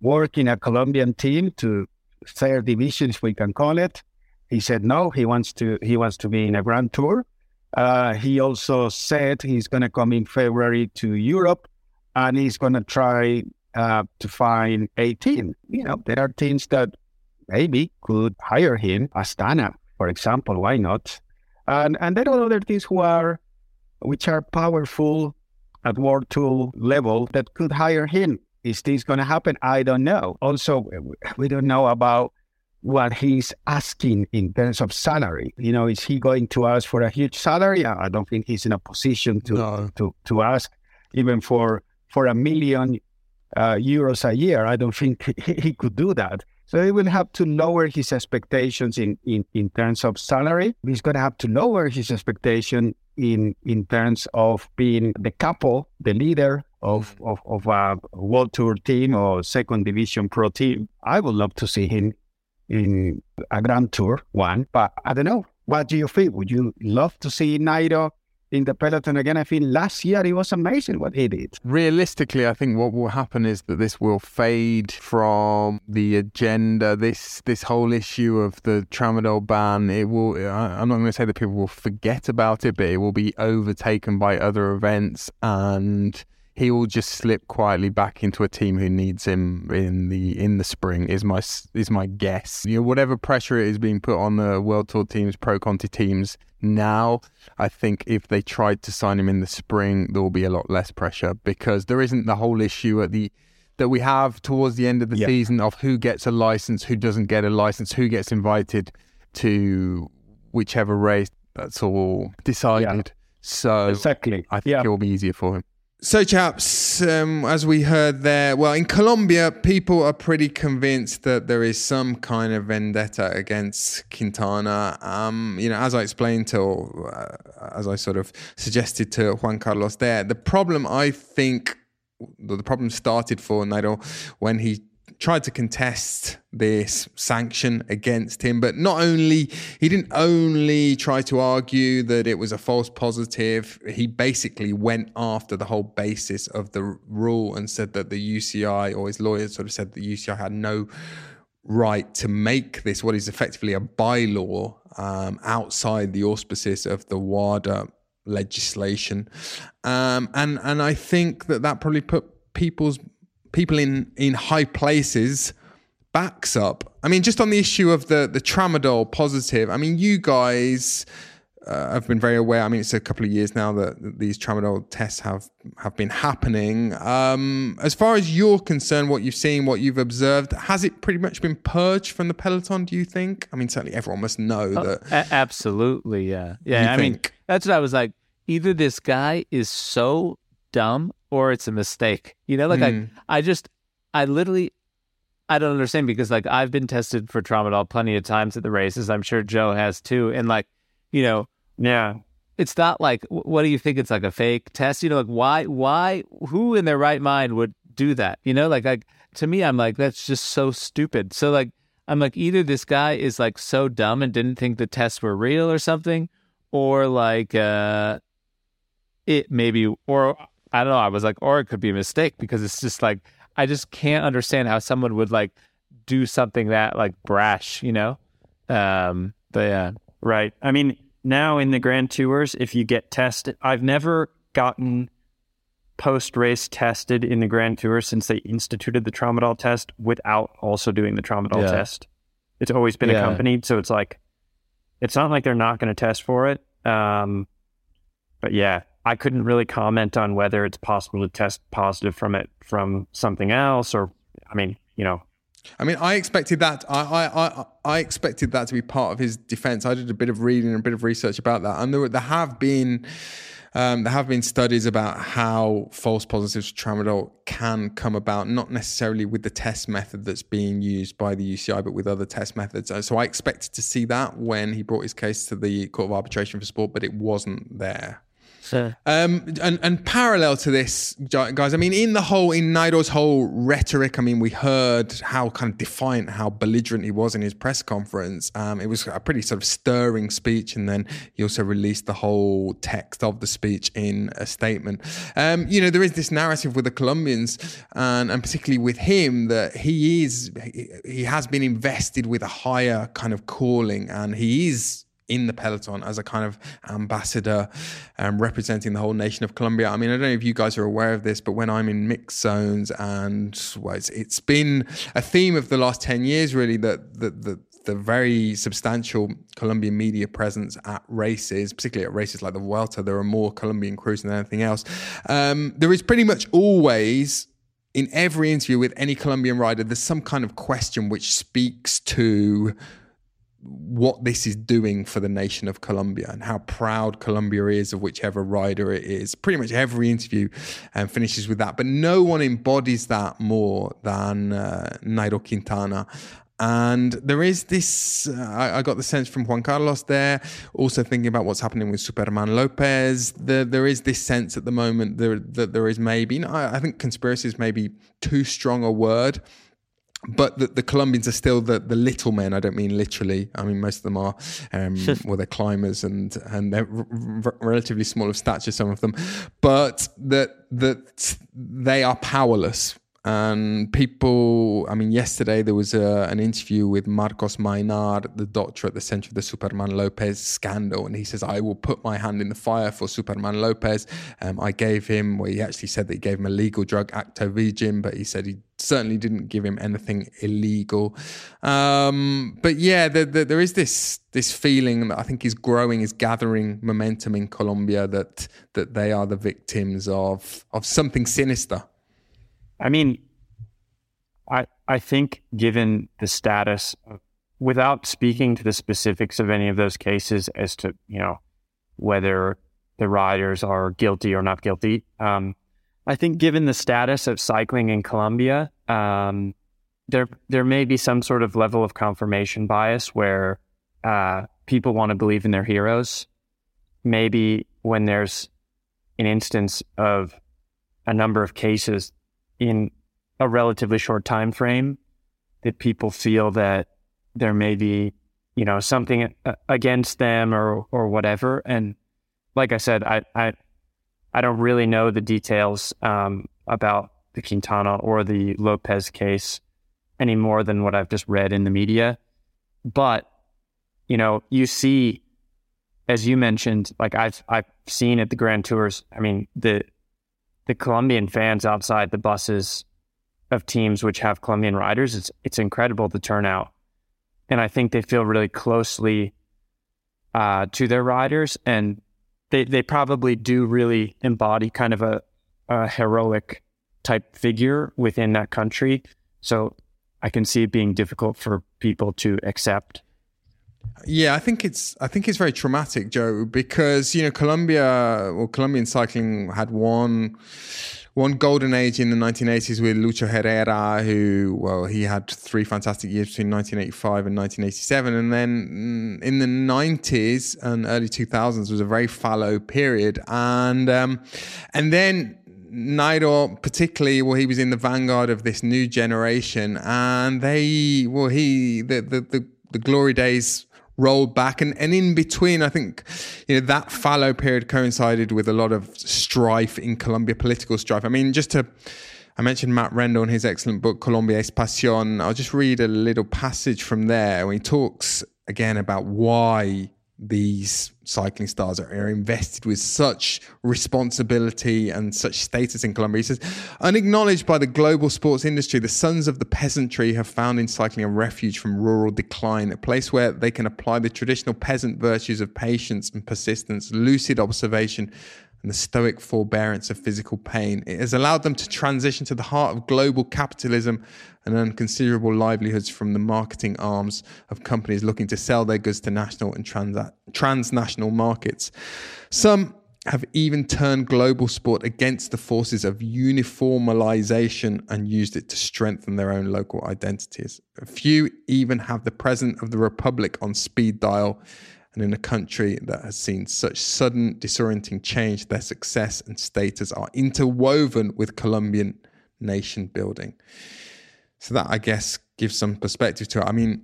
work in a Colombian team to third divisions, we can call it. He said no. He wants to he wants to be in a Grand Tour. Uh, he also said he's going to come in February to Europe and he's going to try uh, to find a team. You know, there are teams that maybe could hire him, Astana, for example. Why not? And and there are other teams who are, which are powerful at World Tour level that could hire him. Is this going to happen? I don't know. Also, we don't know about what he's asking in terms of salary. You know, is he going to ask for a huge salary? I don't think he's in a position to no. to to ask even for for a million uh, euros a year. I don't think he, he could do that. So he will have to lower his expectations in, in, in terms of salary. He's going to have to lower his expectation in in terms of being the couple, the leader of, mm. of, of a World Tour team or second division pro team. I would love to see him in a Grand Tour one. But I don't know. What do you feel? Would you love to see Nairo in the peloton again? I feel last year it was amazing what he did. Realistically, I think what will happen is that this will fade from the agenda. This this whole issue of the tramadol ban. It will. I'm not going to say that people will forget about it, but it will be overtaken by other events and he will just slip quietly back into a team who needs him in the in the spring. Is my is my guess. You know, whatever pressure is being put on the World Tour teams, Pro Conti teams now, I think if they tried to sign him in the spring, there will be a lot less pressure because there isn't the whole issue at the that we have towards the end of the season of who gets a license, who doesn't get a license, who gets invited to whichever race. That's all decided. Yeah. So exactly, I think yeah. it will be easier for him. So, chaps, um, as we heard there, well, in Colombia, people are pretty convinced that there is some kind of vendetta against Quintana. Um, you know, as I explained to, uh, as I sort of suggested to Juan Carlos there, the problem I think the problem started for Nairo when he tried to contest this sanction against him. But not only, he didn't only try to argue that it was a false positive, he basically went after the whole basis of the rule and said that the UCI or his lawyers sort of said the UCI had no right to make this what is effectively a bylaw um, outside the auspices of the WADA legislation. Um, and, and I think that that probably put people's people in in high places backs up. I mean, just on the issue of the the tramadol positive. I mean, you guys uh, have been very aware. I mean, it's a couple of years now that these tramadol tests have have been happening. Um, as far as you're concerned, what you've seen, what you've observed, has it pretty much been purged from the peloton? Do you think? I mean, certainly everyone must know oh, that. A- absolutely, yeah, yeah. I think? mean, that's what I was like. Either this guy is so dumb or it's a mistake. You know, like mm. I, I just, I literally, I don't understand because like I've been tested for tramadol plenty of times at the races. I'm sure Joe has too, and like, you know, yeah, it's not like what do you think it's like a fake test? You know, like why why who in their right mind would do that? You know, like like to me, I'm like that's just so stupid. So like I'm like either this guy is like so dumb and didn't think the tests were real or something, or like uh it maybe or I don't know. I was like, or it could be a mistake because it's just like I just can't understand how someone would like do something that like brash, you know? Um, but yeah, right. I mean, now in the Grand Tours, if you get tested, I've never gotten post race tested in the Grand Tour since they instituted the tramadol test without also doing the tramadol yeah. test. It's always been yeah. accompanied, so it's like it's not like they're not going to test for it. Um, but yeah, I couldn't really comment on whether it's possible to test positive from it from something else, or I mean, you know. I mean, I expected that. I, I, I, I expected that to be part of his defense. I did a bit of reading and a bit of research about that, and there, there have been. Um, there have been studies about how false positives for tramadol can come about, not necessarily with the test method that's being used by the UCI, but with other test methods. So I expected to see that when he brought his case to the Court of Arbitration for Sport, but it wasn't there. Um, and and parallel to this, guys, I mean, in the whole in Nairo's whole rhetoric, I mean, we heard how kind of defiant, how belligerent he was in his press conference. Um, it was a pretty sort of stirring speech, and then he also released the whole text of the speech in a statement. Um, you know, there is this narrative with the Colombians, and and particularly with him, that he is he has been invested with a higher kind of calling, and he is in the peloton as a kind of ambassador um, representing the whole nation of Colombia. I mean, I don't know if you guys are aware of this, but when I'm in mixed zones and well, it's, it's been a theme of the last 10 years, really, that the, the, very substantial Colombian media presence at races, particularly at races like the Vuelta, there are more Colombian crews than anything else. Um, there is pretty much always in every interview with any Colombian rider, there's some kind of question which speaks to what this is doing for the nation of Colombia and how proud Colombia is of whichever rider it is. Pretty much every interview um, finishes with that, but no one embodies that more than uh, Nairo Quintana. And there is this, uh, I, I, got the sense from Juan Carlos there, also thinking about what's happening with Superman Lopez. The, there is this sense at the moment there, that there is maybe, I, I think conspiracy is maybe too strong a word, but the, the, Colombians are still the, the little men. I don't mean literally. I mean most of them are, um, well, they're climbers and and they're r- r- relatively small of stature. Some of them, but that that they are powerless and people, I mean, yesterday there was a, an interview with Marcos Maynar, the doctor at the center of the Superman Lopez scandal. And he says, I will put my hand in the fire for Superman Lopez. Um, I gave him, well, he actually said that he gave him a legal drug, Actovegin, but he said he certainly didn't give him anything illegal. Um, but yeah, the, the, there is this this feeling that I think is growing, is gathering momentum in Colombia that that they are the victims of of something sinister. I mean, I I think given the status, of, without speaking to the specifics of any of those cases as to you know whether the riders are guilty or not guilty, um, I think given the status of cycling in Colombia, um, there there may be some sort of level of confirmation bias where uh, people want to believe in their heroes. Maybe when there's an instance of a number of cases in a relatively short time frame that people feel that there may be you know something against them or or whatever. And like i said i i i don't really know the details um, about the quintana or the lopez case any more than what i've just read in the media. But you know you see as you mentioned like i've i've seen at the grand tours i mean the the colombian fans outside the buses of teams which have Colombian riders, it's it's incredible the turnout, and I think they feel really closely uh, to their riders, and they they probably do really embody kind of a, a heroic type figure within that country. So I can see it being difficult for people to accept. Yeah, I think it's I think it's very traumatic, Joe, because you know Colombia or Colombian cycling had one one golden age in the 1980s with Lucho Herrera, who, well, he had three fantastic years between 1985 and 1987. And then mm, in the 90s and early 2000s was a very fallow period. And, um, and then Nairo, particularly, well, he was in the vanguard of this new generation. And they, well, he, the, the, the, the glory days rolled back. And, and in between i think you know that fallow period coincided with a lot of strife in colombia political strife. I mean just to i mentioned matt rendell in his excellent book colombia es pasión. I'll just read a little passage from there when he talks again about why these cycling stars are, invested with such responsibility and such status in Colombia. He says, unacknowledged by the global sports industry, the sons of the peasantry have found in cycling a refuge from rural decline, a place where they can apply the traditional peasant virtues of patience and persistence, lucid observation, and the stoic forbearance of physical pain. It has allowed them to transition to the heart of global capitalism and earn considerable livelihoods from the marketing arms of companies looking to sell their goods to national and trans- transnational markets. Some have even turned global sport against the forces of uniformalization and used it to strengthen their own local identities. A few even have the president of the republic on speed dial and in a country that has seen such sudden, disorienting change, their success and status are interwoven with Colombian nation building. So that, I guess, gives some perspective to it. I mean,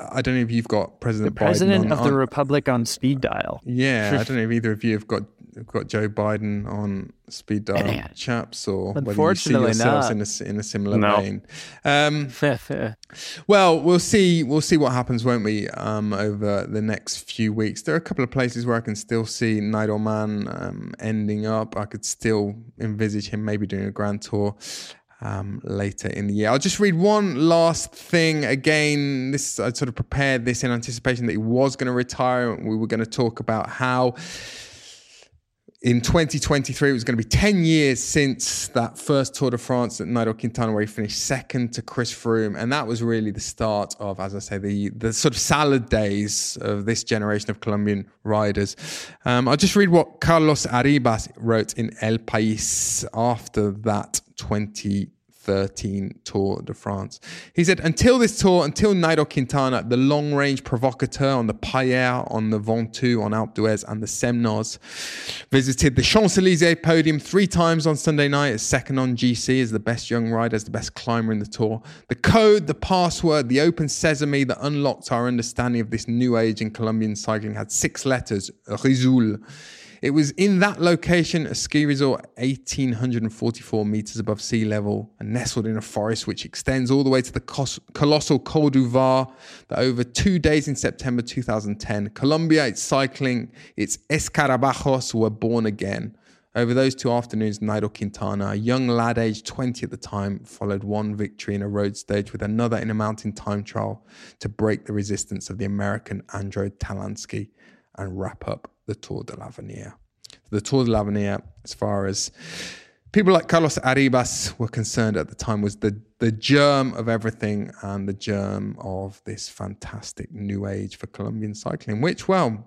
I don't know if you've got President the President on, of the Republic on speed dial. Yeah, I don't know if either of you have got got Joe Biden on speed dial, chaps, or whether you see yourselves in a, in a similar no. vein. Um, fair, fair. Well, we'll see. We'll see what happens, won't we? Um, over the next few weeks, there are a couple of places where I can still see Nairo Man um, ending up. I could still envisage him maybe doing a grand tour um, later in the year. I'll just read one last thing again. This I sort of prepared this in anticipation that he was going to retire. We were going to talk about how in 2023, it was going to be 10 years since that first Tour de France at Nairo Quintana, where he finished second to Chris Froome. And that was really the start of, as I say, the, the sort of salad days of this generation of Colombian riders. Um, I'll just read what Carlos Arribas wrote in El País after that 20 13 Tour de France. He said, until this tour, until Nairo Quintana, the long range provocateur on the Pailhères, on the Ventoux, on Alpe d'Huez, and the Semnoz, visited the Champs Elysees podium three times on Sunday night, as second on GC, as the best young rider, as the best climber in the tour. The code, the password, the open sesame that unlocked our understanding of this new age in Colombian cycling had six letters, Risoul. It was in that location, a ski resort 1,844 meters above sea level and nestled in a forest which extends all the way to the colossal Col de Vars that over two days in September 2010, Colombia, its cycling, its escarabajos were born again. Over those two afternoons, Nairo Quintana, a young lad aged 20 at the time, followed one victory in a road stage with another in a mountain time trial to break the resistance of the American Andrew Talansky and wrap up the Tour de l'Avenir. The Tour de l'Avenir, as far as people like Carlos Arribas were concerned at the time, was the, the germ of everything and the germ of this fantastic new age for Colombian cycling, which, well,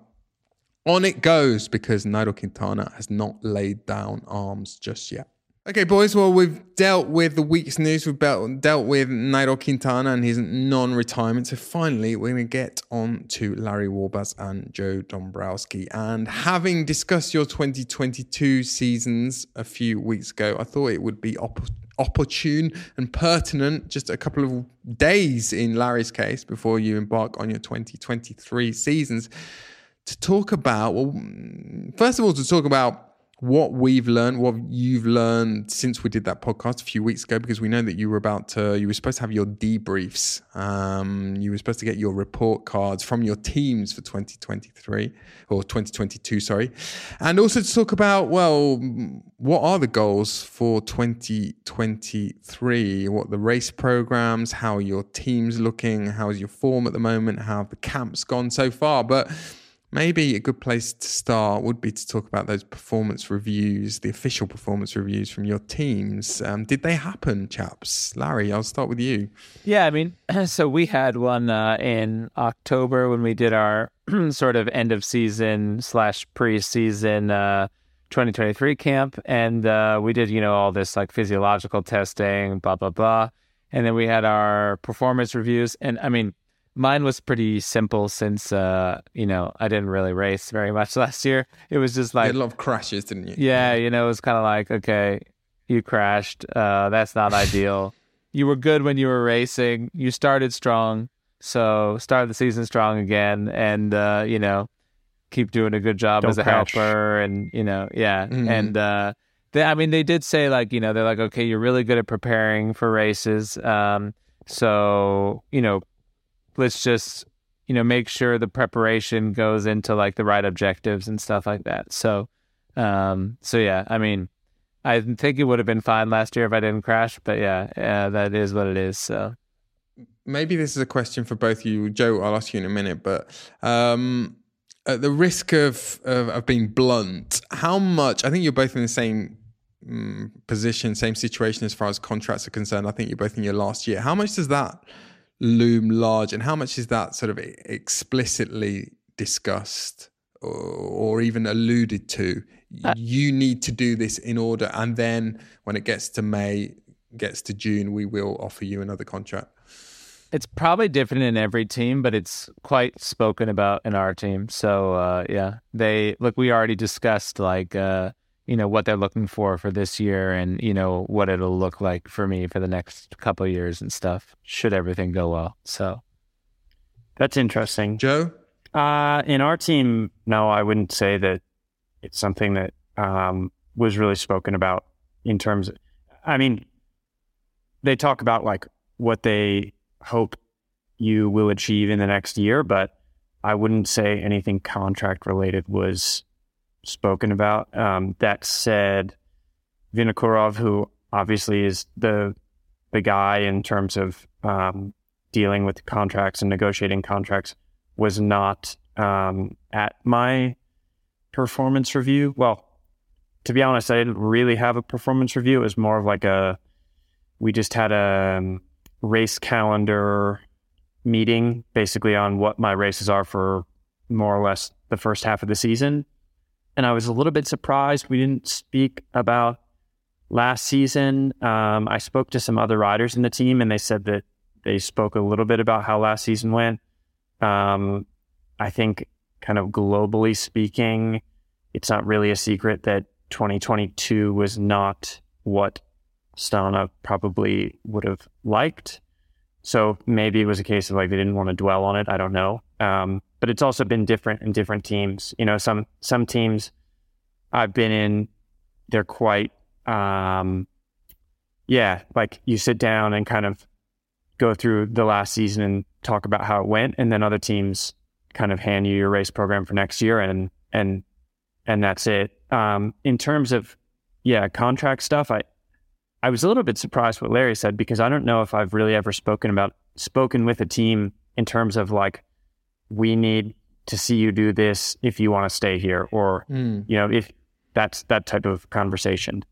on it goes because Nairo Quintana has not laid down arms just yet. Okay, boys. Well, we've dealt with the week's news. We've dealt with Nairo Quintana and his non-retirement. So finally, we're going to get on to Larry Warbasse and Joe Dombrowski. And having discussed your 2022 seasons a few weeks ago, I thought it would be op- opportune and pertinent just a couple of days in Larry's case before you embark on your 2023 seasons to talk about, well, first of all, to talk about what we've learned, what you've learned since we did that podcast a few weeks ago, because we know that you were about to, you were supposed to have your debriefs. Um, you were supposed to get your report cards from your teams for 2023 or 2022, sorry. And also to talk about, well, what are the goals for 2023? What the race programs, how your team's looking, how's your form at the moment, how have the camps gone so far? But maybe a good place to start would be to talk about those performance reviews, the official performance reviews from your teams. Um, did they happen, chaps? Larry, I'll start with you. Yeah, I mean, so we had one uh, in October when we did our sort of end of season slash preseason uh, 2023 camp, and uh, we did you know all this like physiological testing, blah blah blah, and then we had our performance reviews, and I mean mine was pretty simple since uh, you know I didn't really race very much last year. It was just like a lot of crashes, didn't you? Yeah, you know, it was kind of like okay, you crashed. Uh, that's not ideal. You were good when you were racing. You started strong, so start the season strong again, and uh, you know, keep doing a good job Don't as a crash. helper, and you know, yeah, mm-hmm. and. Uh, they, I mean, they did say like, you know, they're like, okay, you're really good at preparing for races. Um, so, you know, let's just you know make sure the preparation goes into like the right objectives and stuff like that. So um so yeah i mean i think it would have been fine last year if i didn't crash but yeah, yeah that is what it is so. Maybe this is a question for both you. Joe i'll ask you in a minute but um at the risk of, of, of being blunt how much i think you're both in the same um, position same situation as far as contracts are concerned. I think you're both in your last year. How much does that loom large, and how much is that sort of explicitly discussed or, or even alluded to? Uh, you need to do this in order, and then when it gets to May, gets to June, we will offer you another contract. It's probably different in every team, but it's quite spoken about in our team. So uh, yeah, they look. We already discussed like uh, you know what they're looking for for this year and you know what it'll look like for me for the next couple years and stuff should everything go well so. That's interesting. Joe? Uh, in our team no i wouldn't say that it's something that um, was really spoken about in terms of, i mean they talk about like what they hope you will achieve in the next year but i wouldn't say anything contract related was spoken about. Um, that said, Vinokurov, who obviously is the the guy in terms of um, dealing with contracts and negotiating contracts, was not um, at my performance review. Well, to be honest, I didn't really have a performance review. It was more of like a we just had a um, race calendar meeting, basically on what my races are for more or less the first half of the season and I was a little bit surprised we didn't speak about last season. Um, I spoke to some other riders in the team, and they said that they spoke a little bit about how last season went. Um, I think, kind of globally speaking, it's not really a secret that 2022 was not what Astana probably would have liked. So maybe it was a case of like they didn't want to dwell on it. I don't know. Um, but it's also been different in different teams. You know, some some teams I've been in, they're quite, um, yeah, like you sit down and kind of go through the last season and talk about how it went, and then other teams kind of hand you your race program for next year, and and and that's it. Um, in terms of yeah, contract stuff, I I was a little bit surprised what Larry said because I don't know if I've really ever spoken about spoken with a team in terms of like we need to see you do this if you want to stay here or mm. you know if that's that type of conversation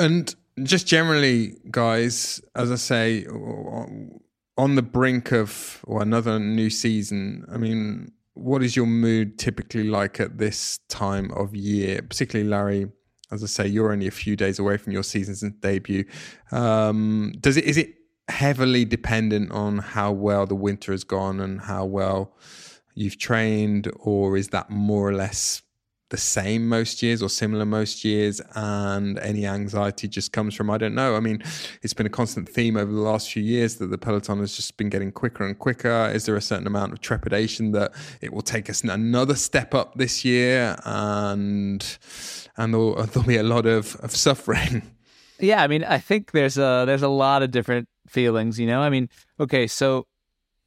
and just generally guys as i say on the brink of or another new season i mean what is your mood typically like at this time of year particularly larry as I say, you're only a few days away from your season's debut. Um, does it is it heavily dependent on how well the winter has gone and how well you've trained, or is that more or less the same most years or similar most years? And any anxiety just comes from i don't know. I mean it's been a constant theme over the last few years that the peloton has just been getting quicker and quicker. Is there a certain amount of trepidation that it will take us another step up this year? And and there'll, there'll be a lot of, of suffering. Yeah, I mean, I think there's a there's a lot of different feelings. You know, I mean, okay, so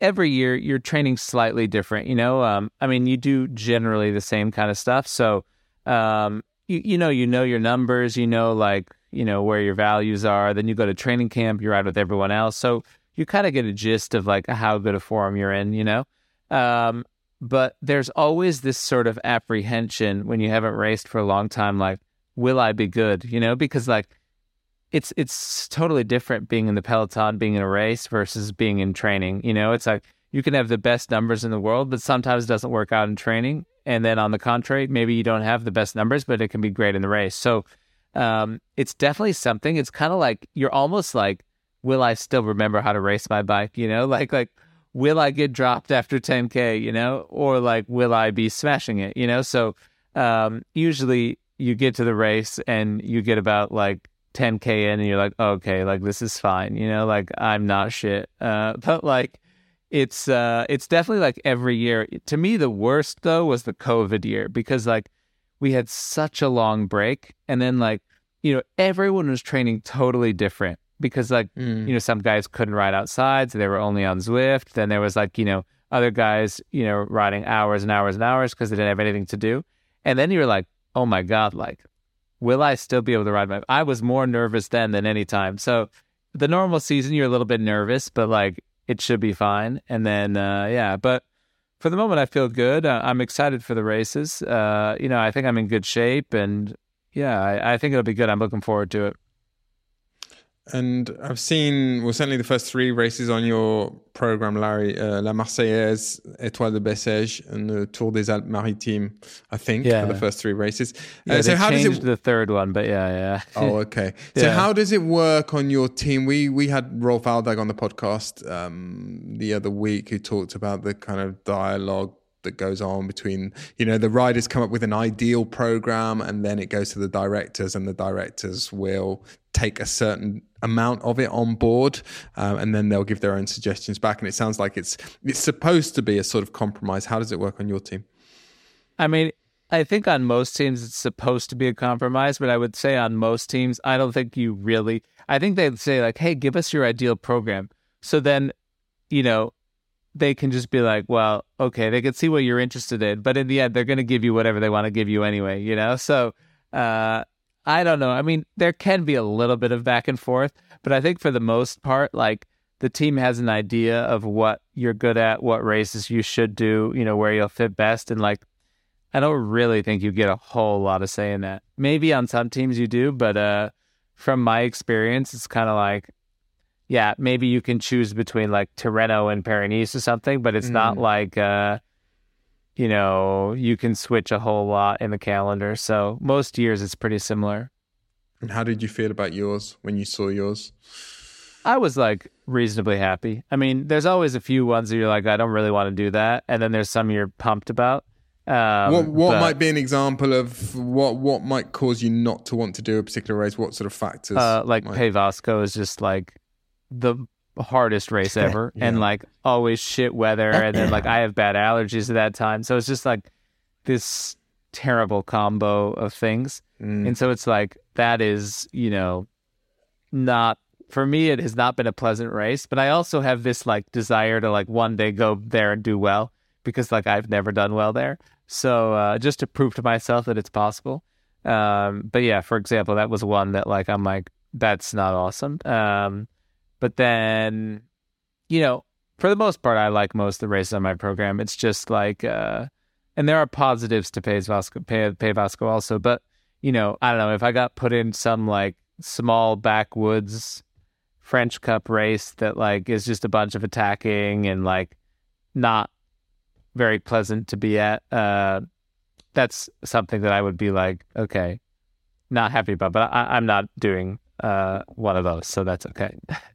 every year you're training slightly different. You know, um, I mean, you do generally the same kind of stuff. So, um, you you know, you know your numbers. You know, like you know where your values are. Then you go to training camp. You're out with everyone else. So you kind of get a gist of like how good a form you're in. You know, um, but there's always this sort of apprehension when you haven't raced for a long time like will i be good you know because like it's it's totally different being in the peloton being in a race versus being in training you know it's like you can have the best numbers in the world but sometimes it doesn't work out in training And then on the contrary, maybe you don't have the best numbers, but it can be great in the race. So um, it's definitely something. It's kind of like you're almost like, will I still remember how to race my bike? You know, like like will I get dropped after 10k? You know, or like will I be smashing it? You know, so um, usually you get to the race and you get about like 10k in and you're like okay like this is fine you know like i'm not shit uh, but like it's uh it's definitely like every year. To me the worst though was the covid year because like we had such a long break and then like you know everyone was training totally different because like mm. you know some guys couldn't ride outside so they were only on zwift. Then there was like you know other guys you know riding hours and hours and hours because they didn't have anything to do. And then you're like oh my god like will i still be able to ride my i was more nervous then than any time so the normal season you're a little bit nervous but like it should be fine. And then, uh, yeah, but for the moment, I feel good. Uh, I'm excited for the races. Uh, you know, I think I'm in good shape, and yeah, I, I think it'll be good. I'm looking forward to it. And I've seen, well, certainly the first three races on your program, Larry, uh, La Marseillaise, Étoile de Bessèges, and the Tour des Alpes Maritimes, I think, yeah. for the first three races. Uh, yeah, so how does it the third one, but yeah, yeah. oh, okay. So how does it work on your team? We we had Rolf Aldag on the podcast um, the other week who talked about the kind of dialogue that goes on between you know the riders come up with an ideal program and then it goes to the directors and the directors will take a certain amount of it on board um, and then they'll give their own suggestions back. And it sounds like it's it's supposed to be a sort of compromise. How does it work on your team? I mean i think on most teams it's supposed to be a compromise but i would say on most teams i don't think you really i think they'd say like hey give us your ideal program. So then you know they can just be like, well, okay, they can see what you're interested in, but in the end, they're going to give you whatever they want to give you anyway, you know? So, uh, I don't know. I mean, there can be a little bit of back and forth, but I think for the most part, like the team has an idea of what you're good at, what races you should do, you know, where you'll fit best. And like, I don't really think you get a whole lot of say in that. Maybe on some teams you do, but, uh, from my experience, it's kind of like, yeah, maybe you can choose between like Tirreno and Paris or something, but it's mm. not like uh, you know, you can switch a whole lot in the calendar. So most years it's pretty similar. And how did you feel about yours when you saw yours? I was like reasonably happy. I mean, there's always a few ones that you're like, I don't really want to do that, and then there's some you're pumped about. Um, what what but, might be an example of what what might cause you not to want to do a particular race? What sort of factors? Uh, like might... País Vasco is just like the hardest race ever yeah. and like always shit weather and then like I have bad allergies at that time. So it's just like this terrible combo of things. Mm. And so it's like that is, you know, not for me it has not been a pleasant race, but I also have this like desire to like one day go there and do well because like I've never done well there. So uh just to prove to myself that it's possible. Um but yeah, for example, that was one that like I'm like that's not awesome. Um but then, you know, for the most part, I like most the races on my program. It's just like, uh, and there are positives to País Vasco, Pays, País Vasco also. But, you know, I don't know if I got put in some like small backwoods French Cup race that like is just a bunch of attacking and like not very pleasant to be at. Uh, that's something that I would be like, okay, not happy about. But I, am not doing uh, one of those, so that's okay.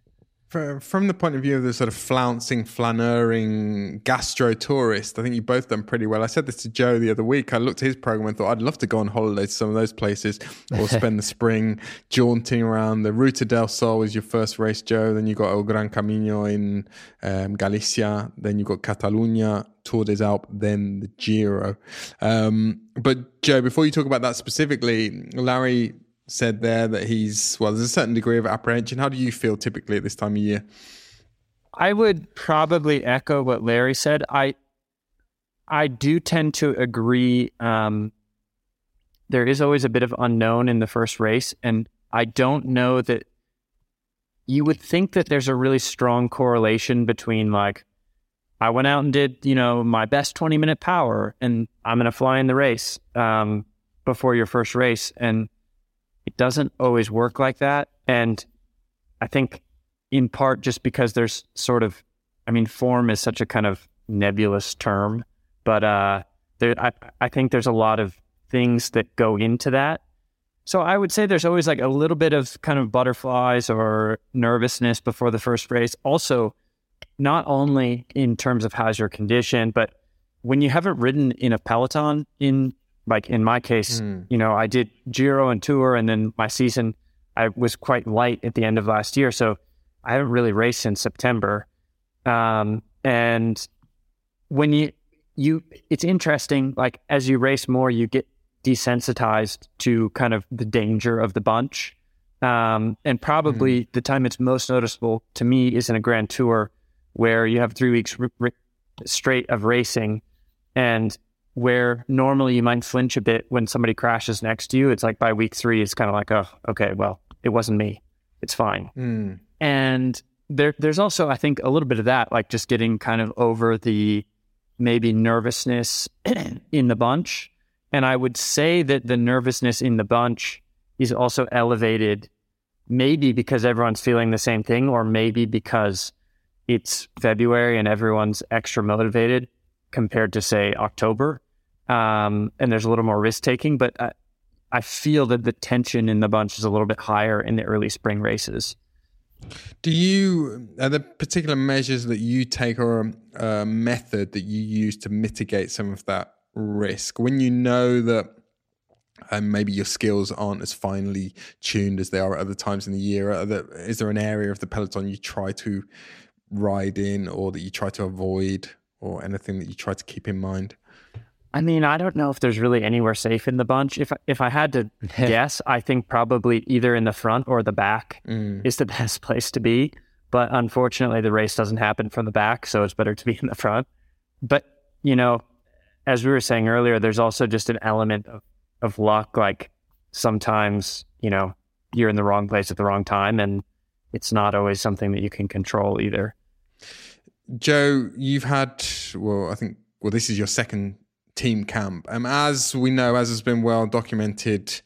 from the point of view of the sort of flouncing, flaneuring gastro tourist, I think you both done pretty well. I said this to Joe the other week. I looked at his program and thought I'd love to go on holiday to some of those places or spend the spring jaunting around. The Ruta del Sol was your first race, Joe. Then you got El Gran Camino in um, Galicia. Then you got Catalunya, Tour des Alpes, then the Giro. Um, but Joe, before you talk about that specifically, Larry said there that he's well there's a certain degree of apprehension. How do you feel typically at this time of year? I would probably echo what larry said. I i do tend to agree um, there is always a bit of unknown in the first race and i don't know that you would think that there's a really strong correlation between like i went out and did you know my best 20 minute power and i'm going to fly in the race um, before your first race and it doesn't always work like that. And I think in part just because there's sort of, I mean, form is such a kind of nebulous term, but uh, there, I, I think there's a lot of things that go into that. So I would say there's always like a little bit of kind of butterflies or nervousness before the first race. Also, not only in terms of how's your condition, but when you haven't ridden in a peloton in like in my case, mm. you know, I did Giro and Tour and then my season I was quite light at the end of last year, so I haven't really raced since September. Um, and when you you it's interesting like as you race more you get desensitized to kind of the danger of the bunch um, and probably mm. the time it's most noticeable to me is in a grand tour where you have three weeks r- r- straight of racing and where normally you might flinch a bit when somebody crashes next to you it's like by week three it's kind of like oh okay well it wasn't me it's fine mm. and there, there's also i think a little bit of that like just getting kind of over the maybe nervousness in the bunch. And I would say that the nervousness in the bunch is also elevated, maybe because everyone's feeling the same thing, or maybe because it's February and everyone's extra motivated compared to, say, October. Um, and there's a little more risk taking. But I, I feel that the tension in the bunch is a little bit higher in the early spring races. Do you are there particular measures that you take or a, method that you use to mitigate some of that risk when you know that um, maybe your skills aren't as finely tuned as they are at other times in the year? There, is there an area of the peloton you try to ride in, or that you try to avoid, or anything that you try to keep in mind? I mean, I don't know if there's really anywhere safe in the bunch. If if I had to guess, I think probably either in the front or the back mm. is the best place to be. But unfortunately, the race doesn't happen from the back, so it's better to be in the front. But you know, as we were saying earlier, there's also just an element of, of luck. Like sometimes, you know, you're in the wrong place at the wrong time, and it's not always something that you can control either. Joe, you've had well, I think well, this is your second team camp. Um, as we know, as has been well documented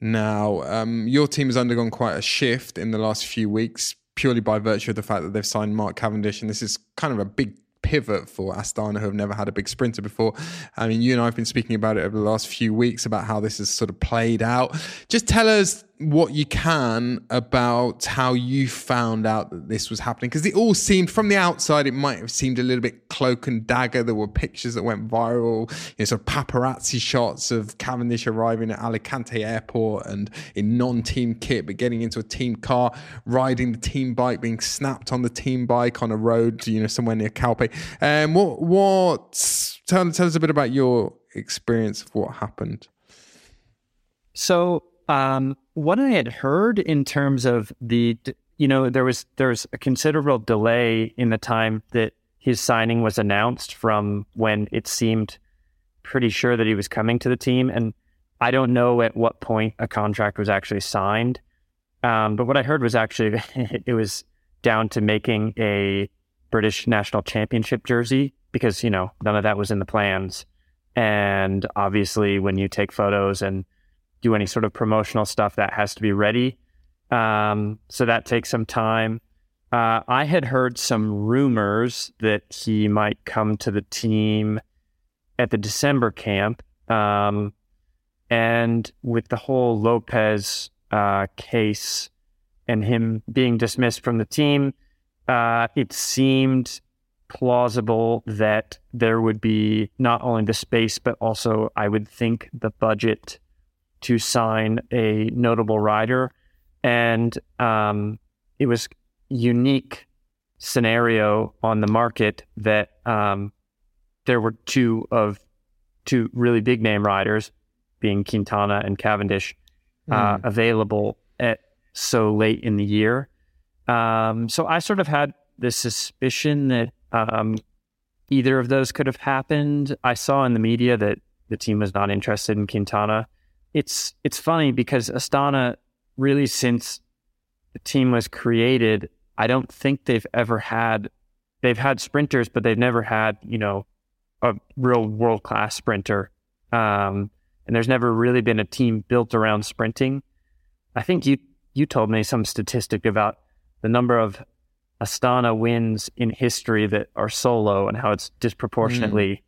now, um, your team has undergone quite a shift in the last few weeks, purely by virtue of the fact that they've signed Mark Cavendish, and this is kind of a big pivot for Astana, who have never had a big sprinter before. I mean, you and I have been speaking about it over the last few weeks about how this has sort of played out. Just tell us what you can about how you found out that this was happening because it all seemed from the outside it might have seemed a little bit cloak and dagger. There were pictures that went viral you know sort of paparazzi shots of cavendish arriving at alicante airport and in non-team kit but getting into a team car riding the team bike being snapped on the team bike on a road you know somewhere near calpe. And um, what what tell, tell us a bit about your experience of what happened. So um, what I had heard in terms of the, you know, there was there was a considerable delay in the time that his signing was announced from when it seemed pretty sure that he was coming to the team, and I don't know at what point a contract was actually signed. Um, but what I heard was actually it was down to making a British national championship jersey because you know none of that was in the plans, and obviously when you take photos and do any sort of promotional stuff, that has to be ready. Um, so that takes some time. Uh, I had heard some rumors that he might come to the team at the December camp. Um, and with the whole Lopez uh, case and him being dismissed from the team, uh, it seemed plausible that there would be not only the space, but also, I would think, the budget to sign a notable rider, and um, it was unique scenario on the market that um, there were two of two really big name riders, being Quintana and Cavendish, mm. uh, hmm. available at so late in the year. Um, so I sort of had the suspicion that um, either of those could have happened. I saw in the media that the team was not interested in Quintana it's it's funny because Astana really since the team was created, I don't think they've ever had they've had sprinters, but they've never had you know a real world class sprinter. Um, and there's never really been a team built around sprinting. I think you you told me some statistic about the number of Astana wins in history that are solo and how it's disproportionately mm.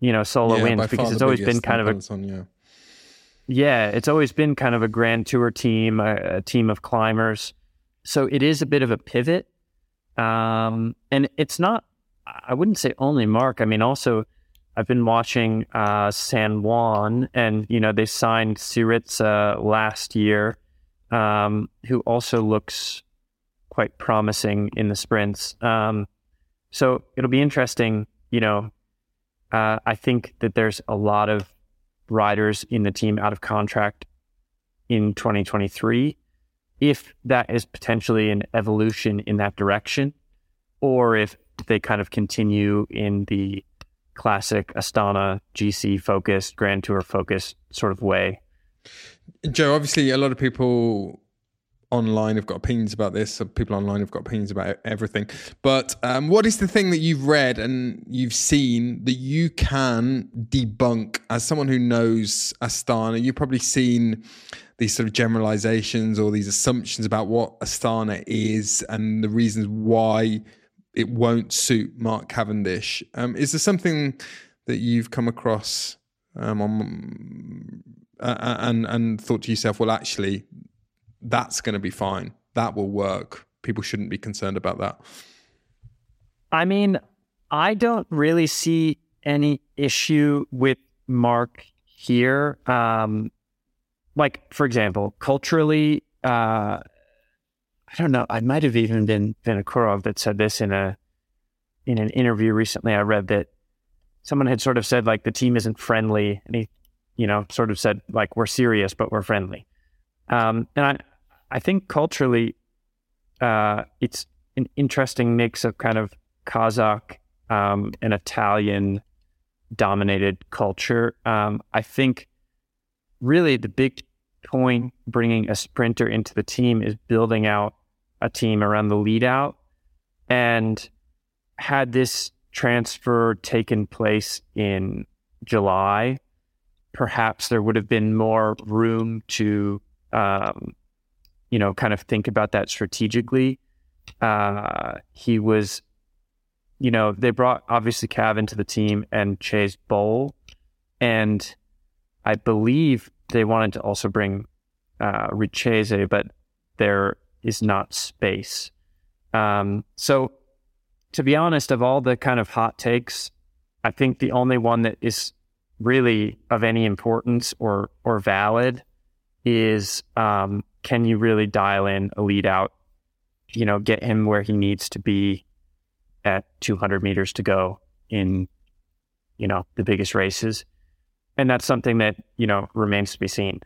you know, solo yeah, wins because it's always been kind of a on, yeah. Yeah, it's always been kind of a grand tour team, a, a team of climbers. So it is a bit of a pivot. Um, and it's not, I wouldn't say only Mark. I mean, also, I've been watching uh, San Juan, and, you know, they signed Syritsa last year, um, who also looks quite promising in the sprints. Um, so it'll be interesting, you know. Uh, I think that there's a lot of riders in the team out of contract in 2023 if that is potentially an evolution in that direction, or if they kind of continue in the classic Astana GC focused, Grand Tour focused sort of way. Joe, obviously, a lot of people online have got opinions about this. People online have got opinions about everything. But um, what is the thing that you've read and you've seen that you can debunk as someone who knows Astana? You've probably seen these sort of generalizations or these assumptions about what Astana is and the reasons why it won't suit Mark Cavendish. Um, is there something that you've come across um, on uh, and and thought to yourself, well, actually, that's going to be fine. That will work. People shouldn't be concerned about that. I mean, I don't really see any issue with Mark here. Um, like for example, culturally, uh, I don't know. I might have even been Vinokurov that said this in a in an interview recently. I read that someone had sort of said like the team isn't friendly, and he, you know, sort of said like we're serious but we're friendly. Um, and I I think culturally, uh, it's an interesting mix of kind of Kazakh um, and Italian dominated culture. Um, I think really the big point bringing a sprinter into the team is building out a team around the lead out. And had this transfer taken place in July, perhaps there would have been more room to, um, you know, kind of think about that strategically. Uh, he was, you know, they brought obviously Cav into the team and Cees Bol, And I believe they wanted to also bring uh, Richeze, but there is not space. Um, so, to be honest, of all the kind of hot takes, I think the only one that is really of any importance or or valid is um, can you really dial in a lead out? You know, get him where he needs to be at 200 meters to go in, you know, the biggest races and that's something that you know remains to be seen.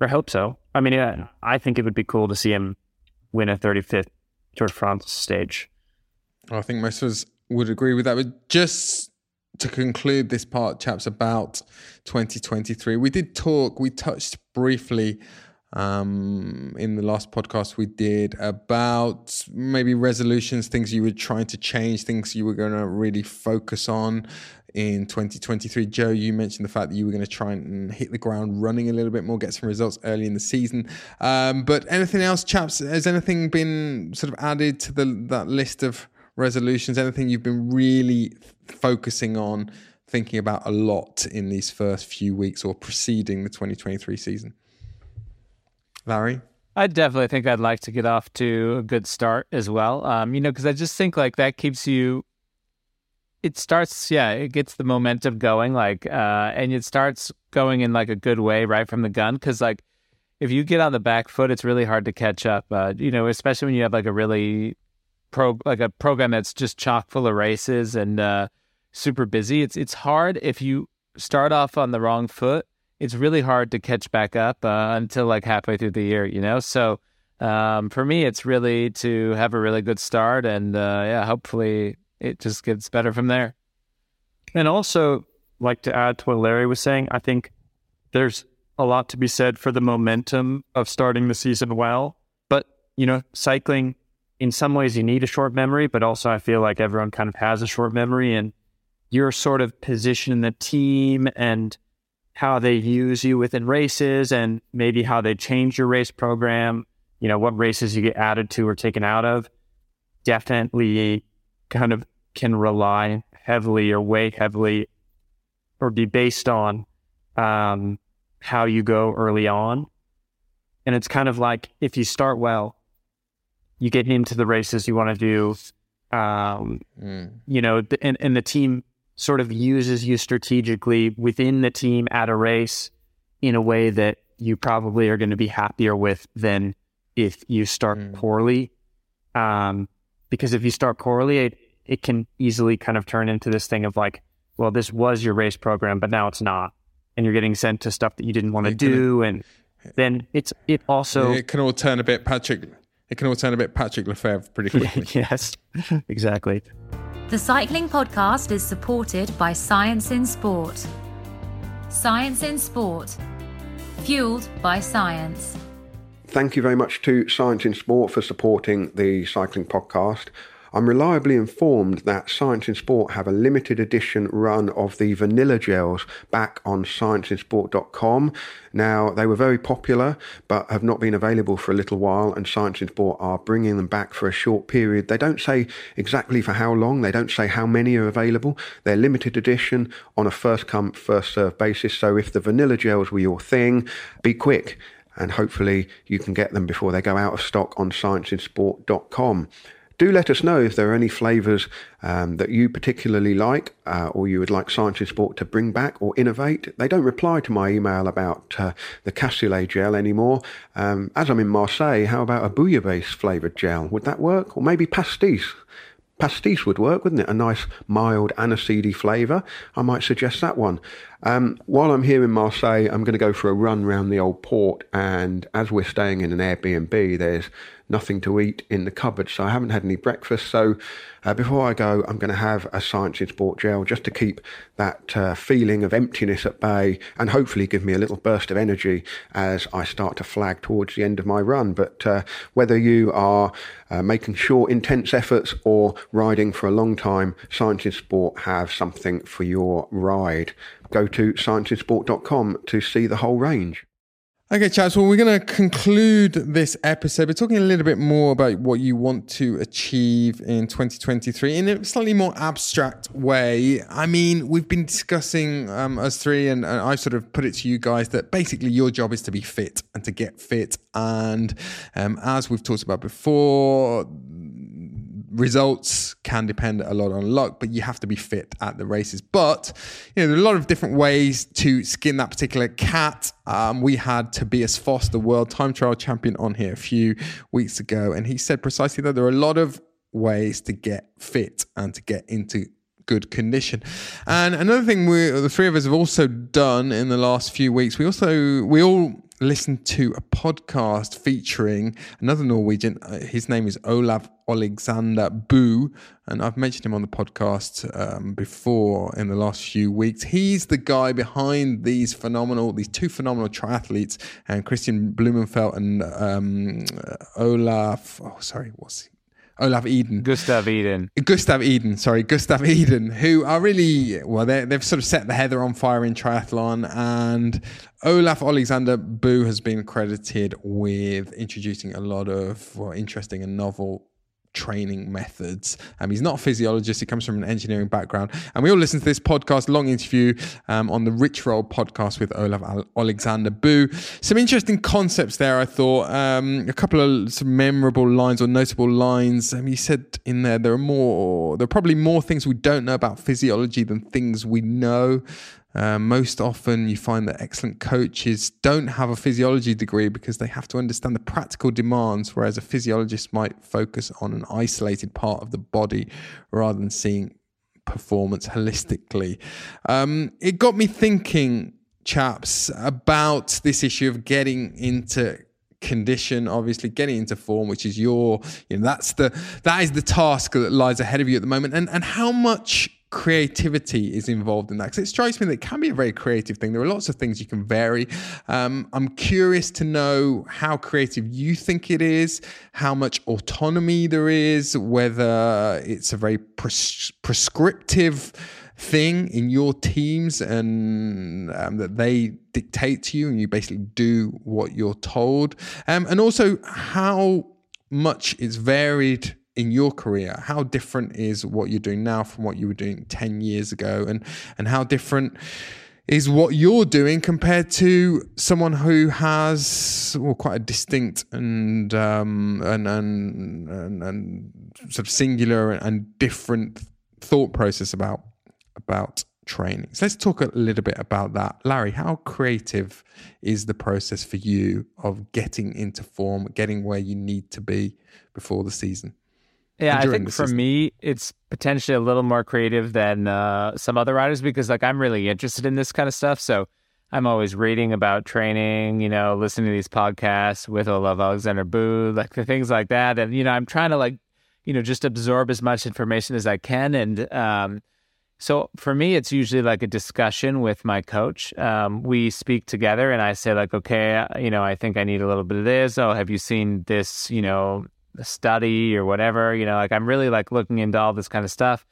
I hope so. I mean, yeah, I think it would be cool to see him win a 35th Tour de France stage. I think most of us would agree with that. But just to conclude this part, chaps, about 2023, we did talk, we touched briefly um, in the last podcast we did about maybe resolutions, things you were trying to change, things you were going to really focus on in 2023. Joe, you mentioned the fact that you were going to try and hit the ground running a little bit more, get some results early in the season. Um, but anything else, chaps? Has anything been sort of added to the that list of resolutions? Anything you've been really focusing on, thinking about a lot in these first few weeks or preceding the 2023 season? Larry? I definitely think I'd like to get off to a good start as well. Um, you know, because I just think like that keeps you it starts yeah it gets the momentum going like uh and it starts going in like a good way right from the gun because like if you get on the back foot it's really hard to catch up uh you know especially when you have like a really pro like a program that's just chock full of races and uh super busy it's it's hard if you start off on the wrong foot it's really hard to catch back up uh, until like halfway through the year you know so um, for me it's really to have a really good start and uh, yeah hopefully it just gets better from there. And also, like to add to what Larry was saying, I think there's a lot to be said for the momentum of starting the season well. But, you know, cycling, in some ways, you need a short memory, but also I feel like everyone kind of has a short memory and your sort of position in the team and how they use you within races and maybe how they change your race program, you know, what races you get added to or taken out of, definitely kind of can rely heavily or weigh heavily or be based on um, how you go early on. And it's kind of like if you start well, you get into the races you want to do. Um, mm. You know, and, and the team sort of uses you strategically within the team at a race in a way that you probably are going to be happier with than if you start mm. poorly. Um, because if you start poorly, it, it can easily kind of turn into this thing of like, well, this was your race program, but now it's not. And you're getting sent to stuff that you didn't want to do. And then it's, it also. It can all turn a bit Patrick. It can all turn a bit Patrick Lefevere pretty quickly. yes, exactly. The Cycling Podcast is supported by Science in Sport. Science in Sport, fueled by science. Thank you very much to Science in Sport for supporting the Cycling Podcast. I'm reliably informed that Science in Sport have a limited edition run of the vanilla gels back on scienceinsport.com. Now, they were very popular, but have not been available for a little while, and Science in Sport are bringing them back for a short period. They don't say exactly for how long, they don't say how many are available. They're limited edition on a first come, first served basis. So if the vanilla gels were your thing, be quick and hopefully you can get them before they go out of stock on scienceinsport.com. Do let us know if there are any flavours um, that you particularly like uh, or you would like Science in Sport to bring back or innovate. They don't reply to my email about uh, the cassoulet gel anymore. Um, as I'm in Marseille, how about a bouillabaisse flavoured gel? Would that work? Or maybe pastis? pastis would work, wouldn't it? A nice mild aniseedy flavour. I might suggest that one. Um, while I'm here in Marseille, I'm going to go for a run around the old port. And as we're staying in an Airbnb, there's nothing to eat in the cupboard, so I haven't had any breakfast. So uh, before I go, I'm going to have a Science in Sport gel just to keep that uh, feeling of emptiness at bay and hopefully give me a little burst of energy as I start to flag towards the end of my run. But uh, whether you are uh, making short, intense efforts or riding for a long time, Science in Sport have something for your ride. Go to scienceinsport.com to see the whole range. Okay, chaps. Well, we're going to conclude this episode by talking a little bit more about what you want to achieve in 2023 in a slightly more abstract way. I mean, we've been discussing um, us three, and, and I've sort of put it to you guys that basically your job is to be fit and to get fit. And um, as we've talked about before, results can depend a lot on luck, but you have to be fit at the races. But you know, there are a lot of different ways to skin that particular cat. Um, we had Tobias Foss, the world time trial champion, on here a few weeks ago, and he said precisely that there are a lot of ways to get fit and to get into good condition. And another thing we the three of us have also done in the last few weeks, we also we all listened to a podcast featuring another Norwegian. Uh, his name is Olav Aleksander Bu, and I've mentioned him on the podcast um, before in the last few weeks. He's the guy behind these phenomenal, these two phenomenal triathletes, and Kristian Blummenfelt and um, Olaf. Oh, sorry, what's he? Olaf Eden. Gustav Iden. Gustav Iden, sorry, Gustav Iden, who are really, well, they've sort of set the heather on fire in triathlon. And Olav Aleksander Bu has been credited with introducing a lot of well, interesting and novel training methods. Um, he's not a physiologist, he comes from an engineering background. And we all listen to this podcast, long interview um, on the Rich Roll podcast with Olav Aleksander Bu. Some interesting concepts there, I thought. Um, a couple of some memorable lines or notable lines. Um, he said in there, there are more, there are probably more things we don't know about physiology than things we know. Uh, most often, you find that excellent coaches don't have a physiology degree because they have to understand the practical demands, whereas a physiologist might focus on an isolated part of the body rather than seeing performance holistically. Um, it got me thinking, chaps, about this issue of getting into condition obviously getting into form which is your you know that's the that is the task that lies ahead of you at the moment and and how much creativity is involved in that because it strikes me that it can be a very creative thing. There are lots of things you can vary. Um, i'm curious to know how creative you think it is how much autonomy there is whether it's a very pres- prescriptive thing in your teams and um, that they dictate to you and you basically do what you're told. Um, and also how much it's varied in your career? How different is what you're doing now from what you were doing 10 years ago? And, and how different is what you're doing compared to someone who has well quite a distinct and um, and, and, and, and sort of singular and different thought process about about training. So let's talk a little bit about that. Larry, how creative is the process for you of getting into form, getting where you need to be before the season? Yeah, I think for me, it's potentially a little more creative than uh, some other riders because, like, I'm really interested in this kind of stuff. So I'm always reading about training, you know, listening to these podcasts with Olav Aleksander Bu, like the things like that. And, you know, I'm trying to, like, you know, just absorb as much information as I can. And um, so for me, it's usually like a discussion with my coach. Um, we speak together and I say, like, okay, you know, I think I need a little bit of this. Oh, have you seen this, you know, study or whatever. You know, like I'm really like looking into all this kind of stuff.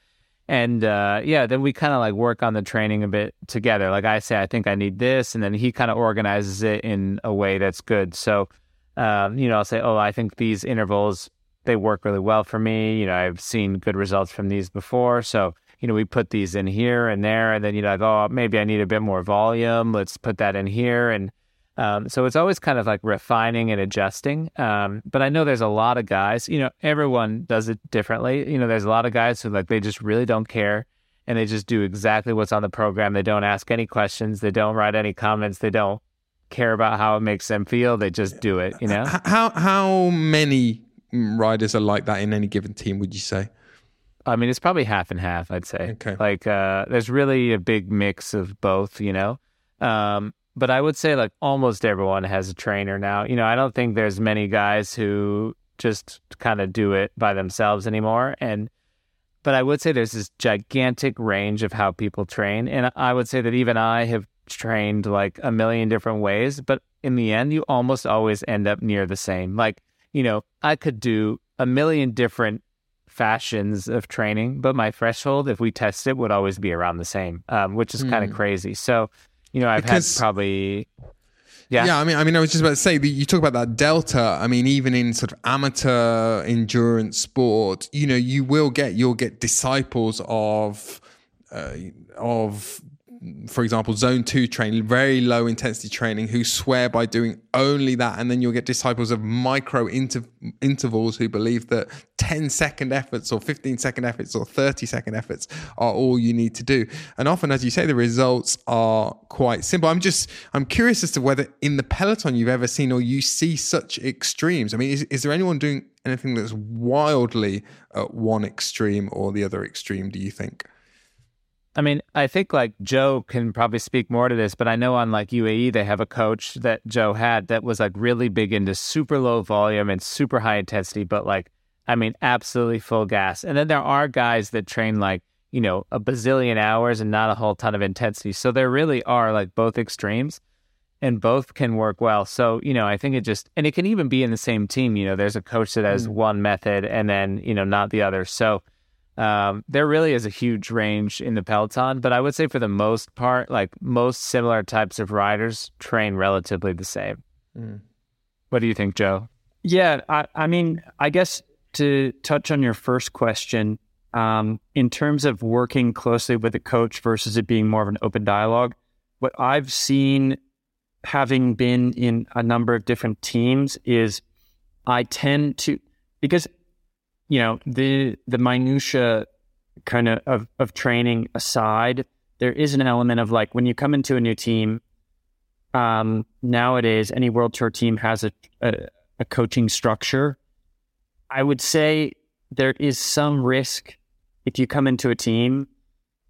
And uh, yeah, then we kind of like work on the training a bit together. Like I say, I think I need this, and then he kind of organizes it in a way that's good. So, um, you know, I'll say, oh, I think these intervals they work really well for me. You know, I've seen good results from these before, so you know, we put these in here and there, and then you know, like, oh, maybe I need a bit more volume. Let's put that in here, and um, so it's always kind of like refining and adjusting. Um, but I know there's a lot of guys, you know, everyone does it differently. You know, there's a lot of guys who like they just really don't care and they just do exactly what's on the program. They don't ask any questions, they don't write any comments, they don't care about how it makes them feel. They just do it, you know? How, how many riders are like that in any given team, would you say? I mean, it's probably half and half, I'd say. Okay. Like, uh, there's really a big mix of both, you know? Um, but I would say like almost everyone has a trainer now. You know, I don't think there's many guys who just kind of do it by themselves anymore. And but I would say there's this gigantic range of how people train, and I would say that even I have trained like a million different ways. But in the end, you almost always end up near the same. Like you know, I could do a million different fashions of training, but my threshold, if we test it, would always be around the same, um, which is mm. kind of crazy. So you know, I've because, had probably. Yeah. yeah, I mean, I mean, I was just about to say, you talk about that delta. I mean, even in sort of amateur endurance sport, you know, you will get you'll get disciples of uh, of for example, zone two training, very low intensity training, who swear by doing only that. And then you'll get disciples of micro inter- intervals who believe that 10 second efforts or 15 second efforts or 30 second efforts are all you need to do. And often, as you say, the results are quite simple. I'm just, I'm curious as to whether in the peloton you've ever seen or you see such extremes. I mean, is, is there anyone doing anything that's wildly at one extreme or the other extreme, do you think? I mean, I think like Joe can probably speak more to this, but I know on like UAE they have a coach that Joe had that was like really big into super low volume and super high intensity, but like I mean, absolutely full gas. And then there are guys that train like you know a bazillion hours and not a whole ton of intensity. So there really are like both extremes, and both can work well. So you know, I think it just and it can even be in the same team. You know, there's a coach that has mm. one method and then you know not the other. So um, there really is a huge range in the peloton, but I would say for the most part, like most similar types of riders train relatively the same. Mm. What do you think, Joe? Yeah, I, I, mean, I guess to touch on your first question, um, in terms of working closely with a coach versus it being more of an open dialogue, what I've seen having been in a number of different teams is I tend to because you know the the minutia kind of, of of training aside, there is an element of like when you come into a new team. Um, nowadays, any world tour team has a, a, a coaching structure. I would say there is some risk if you come into a team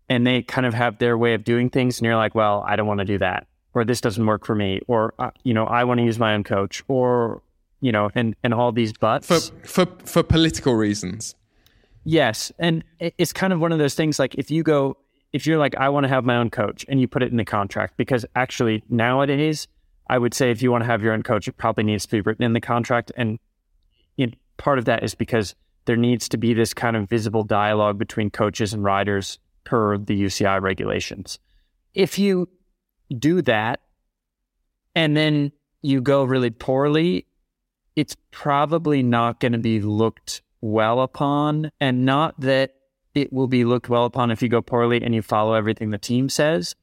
and they kind of have their way of doing things, and you're like, well, I don't want to do that, or this doesn't work for me, or uh, you know, I want to use my own coach, or you know, and and all these buts for for for political reasons. Yes, and it's kind of one of those things. Like if you go, if you're like, I want to have my own coach, and you put it in the contract, because actually nowadays, I would say if you want to have your own coach, it probably needs to be written in the contract, and you know, part of that is because there needs to be this kind of visible dialogue between coaches and riders per the UCI regulations. If you do that, and then you go really poorly it's probably not going to be looked well upon, and not that it will be looked well upon if you go poorly and you follow everything the team says,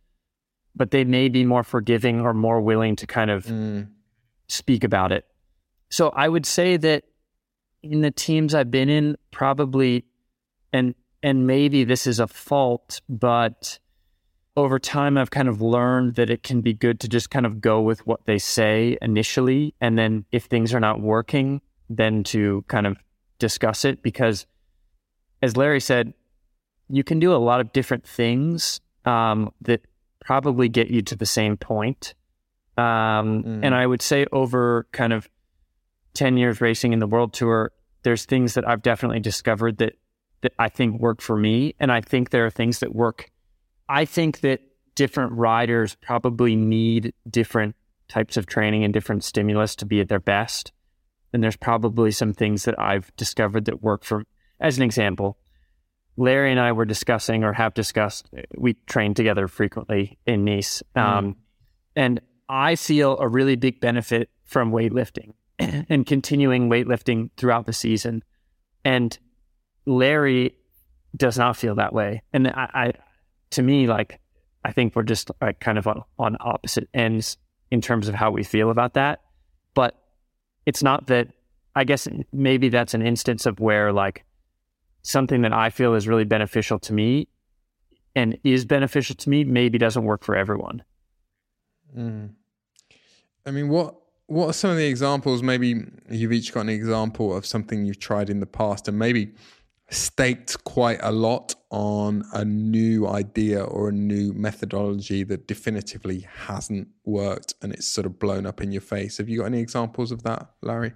but they may be more forgiving or more willing to kind of mm. speak about it. So I would say that in the teams I've been in, probably, and and maybe this is a fault, but over time I've kind of learned that it can be good to just kind of go with what they say initially, and then if things are not working, then to kind of discuss it because, as Larry said, you can do a lot of different things um, that probably get you to the same point. Um, mm. And I would say over kind of 10 years racing in the world tour, there's things that I've definitely discovered that, that I think work for me. And I think there are things that work. I think that different riders probably need different types of training and different stimulus to be at their best. And there's probably some things that I've discovered that work for, as an example, Larry and I were discussing or have discussed, we train together frequently in Nice. Mm. Um, and I feel a really big benefit from weightlifting and continuing weightlifting throughout the season. And Larry does not feel that way. And I, I to me, like, I think we're just like kind of on, on opposite ends in terms of how we feel about that. But it's not that, I guess maybe that's an instance of where like something that I feel is really beneficial to me and is beneficial to me maybe doesn't work for everyone. Mm. I mean, what what are some of the examples? Maybe you've each got an example of something you've tried in the past, and maybe staked quite a lot on a new idea or a new methodology that definitively hasn't worked, and it's sort of blown up in your face. Have you got any examples of that, Larry?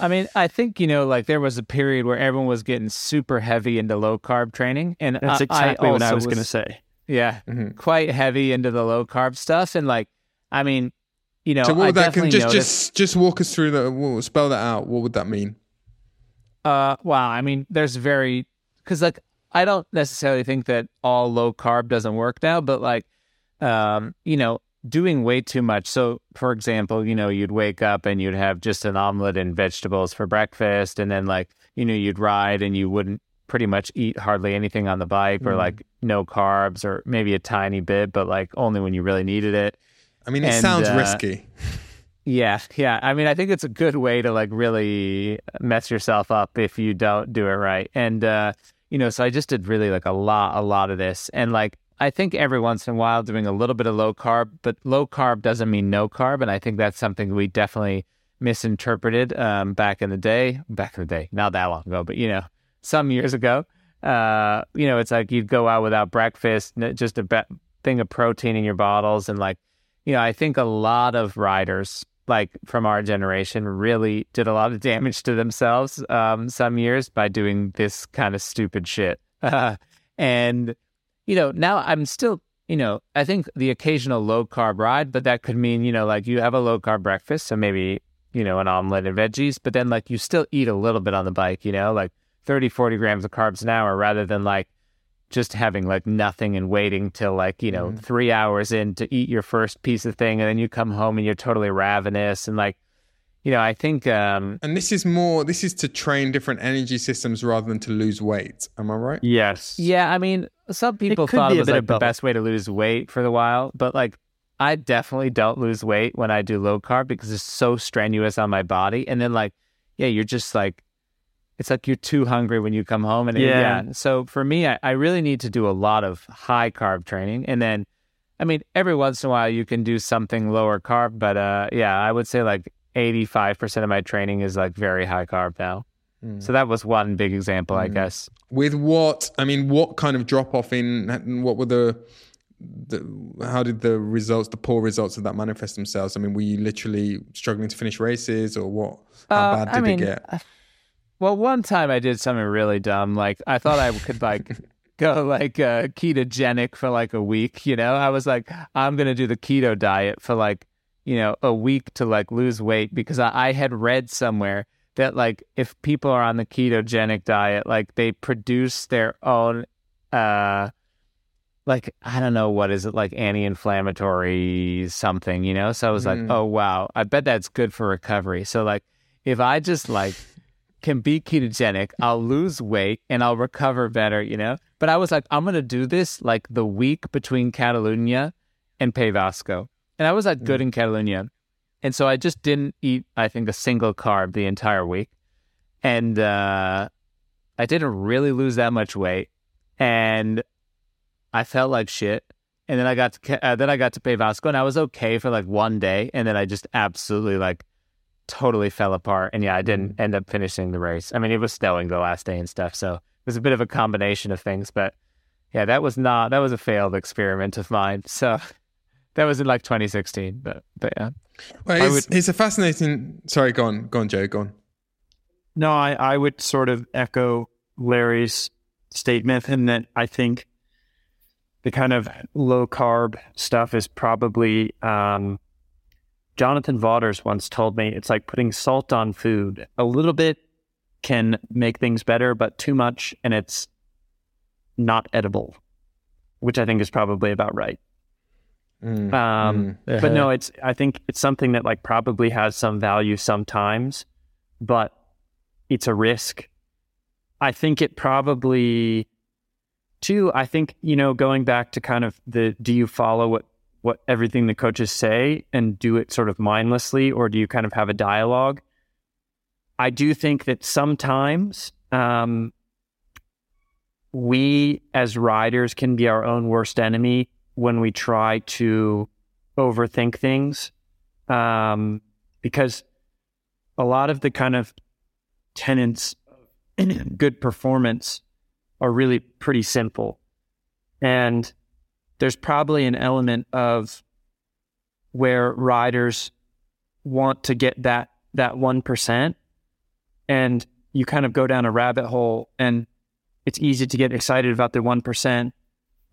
I mean, I think you know, like there was a period where everyone was getting super heavy into low carb training, and that's exactly I what I was, was going to say. Yeah, mm-hmm. quite heavy into the low carb stuff, and like, I mean, you know, so what would that can just noticed, just just walk us through that? Spell that out. What would that mean? Uh, wow. I mean, there's very because like I don't necessarily think that all low carb doesn't work now, but like, um, you know, doing way too much. So, for example, you know, you'd wake up and you'd have just an omelet and vegetables for breakfast, and then like, you know, you'd ride and you wouldn't pretty much eat hardly anything on the bike, mm. or like no carbs, or maybe a tiny bit, but like only when you really needed it. I mean, it and, sounds uh, risky. Yeah, yeah. I mean, I think it's a good way to like really mess yourself up if you don't do it right. And uh, you know, so I just did really like a lot, a lot of this, and like I think every once in a while doing a little bit of low carb, but low carb doesn't mean no carb. And I think that's something we definitely misinterpreted um, back in the day. Back in the day, not that long ago, but you know, some years ago. Uh, you know, it's like you'd go out without breakfast, just a be- thing of protein in your bottles. And like, you know, I think a lot of riders, like from our generation, really did a lot of damage to themselves um, some years by doing this kind of stupid shit. And you know, now I'm still, you know, I think the occasional low carb ride, but that could mean, you know, like you have a low carb breakfast, so maybe, you know, an omelet and veggies, but then like you still eat a little bit on the bike, you know, like 30, 40 grams of carbs an hour rather than like just having like nothing and waiting till like, you know, mm. three hours in to eat your first piece of thing. And then you come home and you're totally ravenous and like, you know, I think. Um, and this is more, this is to train different energy systems rather than to lose weight. Am I right? Yes. Yeah. I mean, some people it thought it was like the best way to lose weight for the while, but like, I definitely don't lose weight when I do low carb because it's so strenuous on my body. And then, like, yeah, you're just like, it's like you're too hungry when you come home. And yeah. yeah. So for me, I, I really need to do a lot of high carb training. And then, I mean, every once in a while you can do something lower carb, but uh, yeah, I would say like 85% of my training is like very high carb now. Mm. So that was one big example, mm. I guess. With what, I mean, what kind of drop off in, what were the, the, how did the results, the poor results of that manifest themselves? I mean, were you literally struggling to finish races or what? How uh, bad did I mean, it get? Well, one time I did something really dumb. Like I thought I could like go like uh, ketogenic for like a week. You know, I was like, I'm gonna do the keto diet for like you know, a week to like lose weight because I, I had read somewhere that like if people are on the ketogenic diet, like they produce their own uh like I don't know what is it like anti-inflammatory something, you know? So I was mm. like, "Oh wow, I bet that's good for recovery." So like if I just like can be ketogenic, I'll lose weight and I'll recover better, you know? But I was like, I'm going to do this like the week between Catalunya and País Vasco. And I was like good mm. in Catalunya. And so I just didn't eat, I think, a single carb the entire week. And uh, I didn't really lose that much weight. And I felt like shit. And then I got to, uh, then I got to País Vasco and I was okay for like one day. And then I just absolutely like totally fell apart. And yeah, I didn't mm. end up finishing the race. I mean, it was snowing the last day and stuff. So it was a bit of a combination of things. But yeah, that was not, that was a failed experiment of mine. So that was in like 2016. But, but yeah. Well, it's, would, it's a fascinating. Sorry, go on, go on, Joe, go on. No, I, I would sort of echo Larry's statement in that I think the kind of low carb stuff is probably um, Jonathan Vaughters once told me it's like putting salt on food. A little bit can make things better, but too much and it's not edible, which I think is probably about right. Mm, um, mm, But no, it's I think it's something that like probably has some value sometimes, but it's a risk. I think it probably too. I think you know going back to kind of the do you follow what what everything the coaches say and do it sort of mindlessly, or do you kind of have a dialogue? I do think that sometimes um, we as riders can be our own worst enemy when we try to overthink things. Um, because a lot of the kind of tenets in good performance are really pretty simple. And there's probably an element of where riders want to get that that 1% and you kind of go down a rabbit hole and it's easy to get excited about the 1%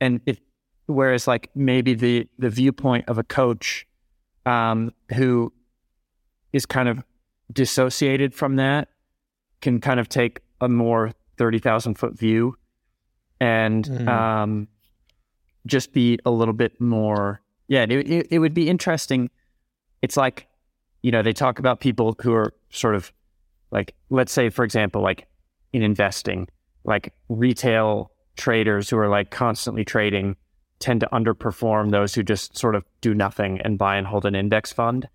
and it Whereas like maybe the the viewpoint of a coach um, who is kind of dissociated from that can kind of take a more thirty thousand foot view. And mm. um, just be a little bit more. Yeah, it, it, it would be interesting. It's like you know they talk about people who are sort of like let's say for example like in investing like retail traders who are like constantly trading tend to underperform those who just sort of do nothing and buy and hold an index fund.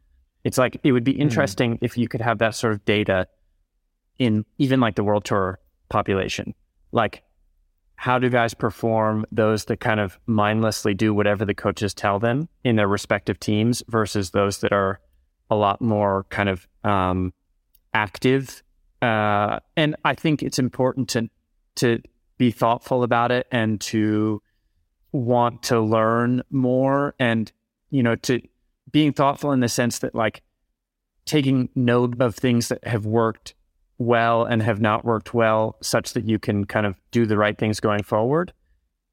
It's like it would be hmm. interesting mm. if you could have that sort of data in even like the world tour population. Like how do guys perform those that kind of mindlessly do whatever the coaches tell them in their respective teams versus those that are a lot more kind of um, active. Uh, and I think it's important to to be thoughtful about it and to want to learn more and you know to being thoughtful in the sense that like taking note of things that have worked well and have not worked well such that you can kind of do the right things going forward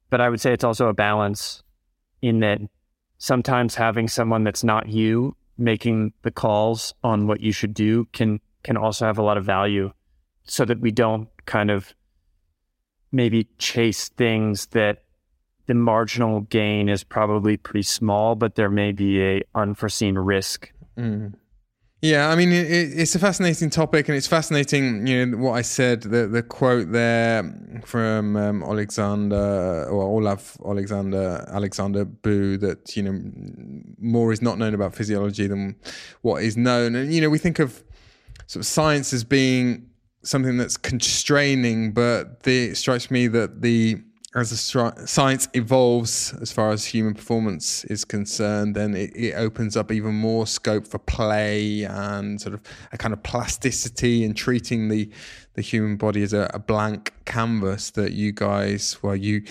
but i would say it's also a balance in that sometimes having someone that's not you making the calls on what you should do can can also have a lot of value so that we don't kind of maybe chase things that the marginal gain is probably pretty small, but there may be a unforeseen risk. Mm. Yeah, I mean, it, it's a fascinating topic, and it's fascinating. You know what I said, the the quote there from um, Aleksander or Olav Aleksander Aleksander Bu that you know more is not known about physiology than what is known, and you know we think of sort of science as being something that's constraining, but the, it strikes me that the as the science evolves as far as human performance is concerned, then it, it, opens up even more scope for play and sort of a kind of plasticity and treating the the human body as a, a, blank canvas that you guys, well, you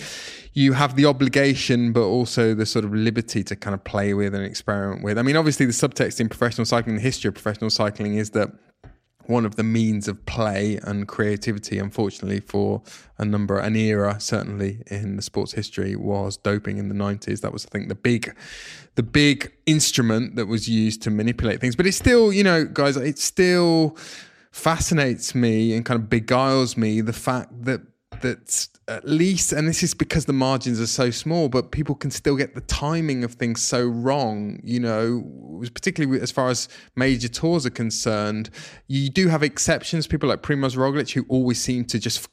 you have the obligation, but also the sort of liberty to kind of play with and experiment with. I mean, obviously, the subtext in professional cycling, the history of professional cycling, is that one of the means of play and creativity, unfortunately, for a number, an era, certainly in the sports history, was doping in the 90s. That was, I think, the big, the big instrument that was used to manipulate things. But it's still, you know, guys, it still fascinates me and kind of beguiles me the fact that that at least, and this is because the margins are so small, but people can still get the timing of things so wrong. You know, particularly as far as major tours are concerned, you do have exceptions. People like Primoz Roglic, who always seem to just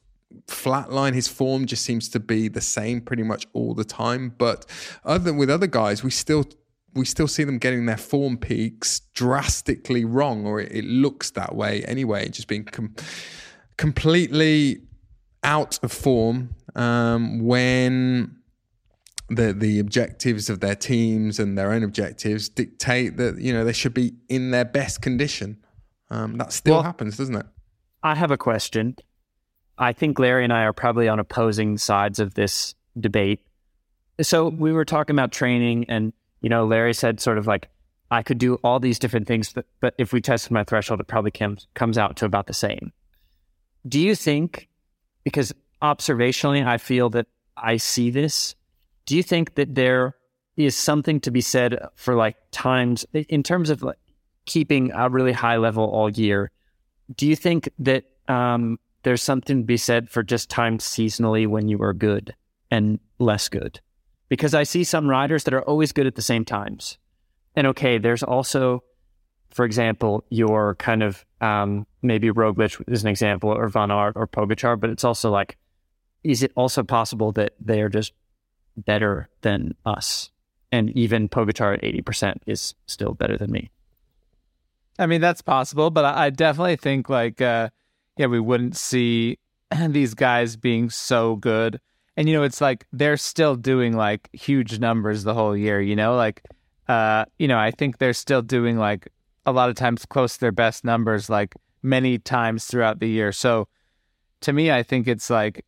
flatline. His form just seems to be the same pretty much all the time. But other than with other guys, we still we still see them getting their form peaks drastically wrong, or it, it looks that way anyway, just being com- completely out of form um, when the the objectives of their teams and their own objectives dictate that you know they should be in their best condition. Um, that still well, happens, doesn't it? I have a question. I think Larry and I are probably on opposing sides of this debate. So we were talking about training, and you know, Larry said sort of like I could do all these different things, but, but if we tested my threshold, it probably comes comes out to about the same. Do you think, because observationally, I feel that I see this. Do you think that there is something to be said for like times in terms of like keeping a really high level all year? Do you think that um, there's something to be said for just times seasonally when you are good and less good. Because I see some riders that are always good at the same times. And okay, there's also, for example, your kind of um, maybe Roglic is an example, or Van Aert or Pogacar, but it's also like, is it also possible that they are just better than us? And even Pogacar at 80% is still better than me. I mean, that's possible, but I, definitely think like, uh, yeah, we wouldn't see these guys being so good. And you know, it's like they're still doing like huge numbers the whole year, you know, like uh, you know, I think they're still doing like a lot of times close to their best numbers like many times throughout the year. So to me, I think it's like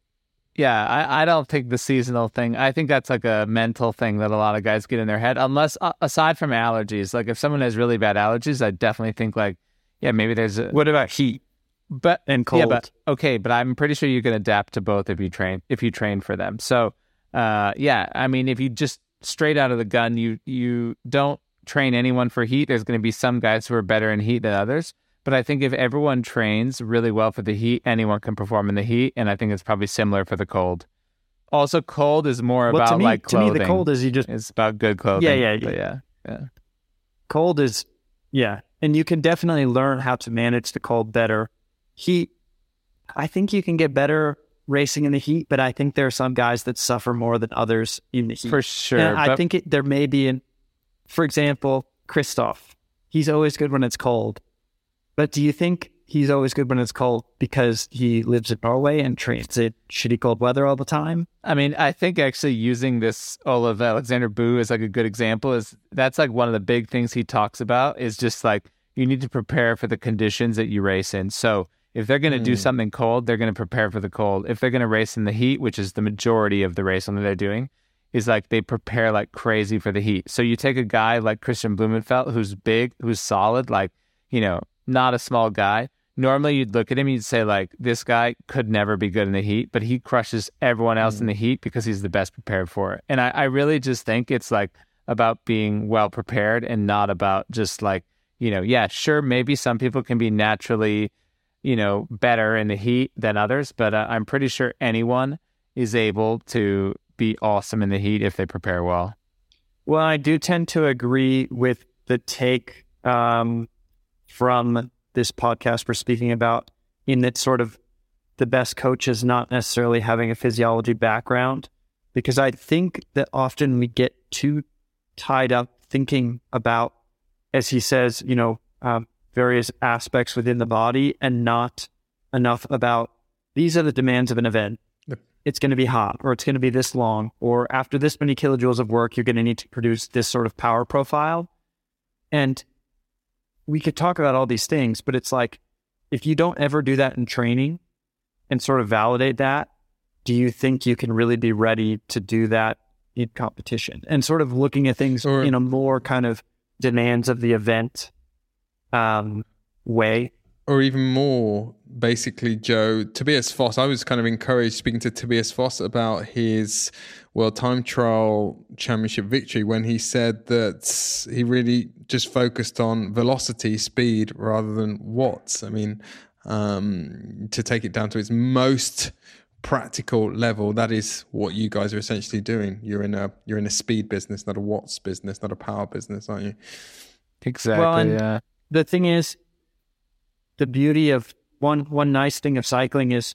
yeah, I, I don't think the seasonal thing. I think that's like a mental thing that a lot of guys get in their head. Unless uh, aside from allergies, like if someone has really bad allergies, I definitely think like, yeah, maybe there's a. What about heat? but and cold. Yeah, but okay, but I'm pretty sure you can adapt to both if you train if you train for them. So, uh, yeah, I mean, if you just straight out of the gun, you you don't train anyone for heat. There's going to be some guys who are better in heat than others. But I think if everyone trains really well for the heat, anyone can perform in the heat, and I think it's probably similar for the cold. Also, cold is more well, about me, like clothing. To me, the cold is you just it's about good clothing. Yeah, yeah, yeah, yeah, yeah. Cold is yeah, and you can definitely learn how to manage the cold better heat, I think you can get better racing in the heat, but I think there are some guys that suffer more than others in the heat. For sure. And I think it, there may be, an, for example, Kristoff. He's always good when it's cold. But do you think he's always good when it's cold because he lives in Norway and trains in shitty cold weather all the time? I mean, I think actually using this Olav Aleksander Bu as like a good example is that's like one of the big things he talks about is just like you need to prepare for the conditions that you race in. So if they're going to mm. do something cold, they're going to prepare for the cold. If they're going to race in the heat, which is the majority of the race that they're doing, is like they prepare like crazy for the heat. So you take a guy like Kristian Blummenfelt, who's big, who's solid, like, you know, not a small guy. Normally you'd look at him, you'd say, like, this guy could never be good in the heat, but he crushes everyone else mm. in the heat because he's the best prepared for it. And I, I really just think it's like about being well prepared and not about just like, you know, yeah, sure, maybe some people can be naturally you know, better in the heat than others, but uh, I'm pretty sure anyone is able to be awesome in the heat if they prepare well. Well, I do tend to agree with the take um, from this podcast we're speaking about, in that sort of the best coaches not necessarily having a physiology background, because I think that often we get too tied up thinking about, as he says, you know, um, various aspects within the body and not enough about these are the demands of an event. It's going to be hot or it's going to be this long or after this many kilojoules of work, you're going to need to produce this sort of power profile. And we could talk about all these things, but it's like if you don't ever do that in training and sort of validate that, do you think you can really be ready to do that in competition? And sort of looking at things or, in a more kind of demands of the event um, way. Or even more, basically, Joe, Tobias Foss. I was kind of encouraged speaking to Tobias Foss about his World Time Trial Championship victory when he said that he really just focused on velocity, speed, rather than watts. I mean, um, to take it down to its most practical level, that is what you guys are essentially doing. You're in a you're in a speed business, not a watts business, not a power business, aren't you? Exactly. Well, yeah. The thing is, the beauty of one one nice thing of cycling is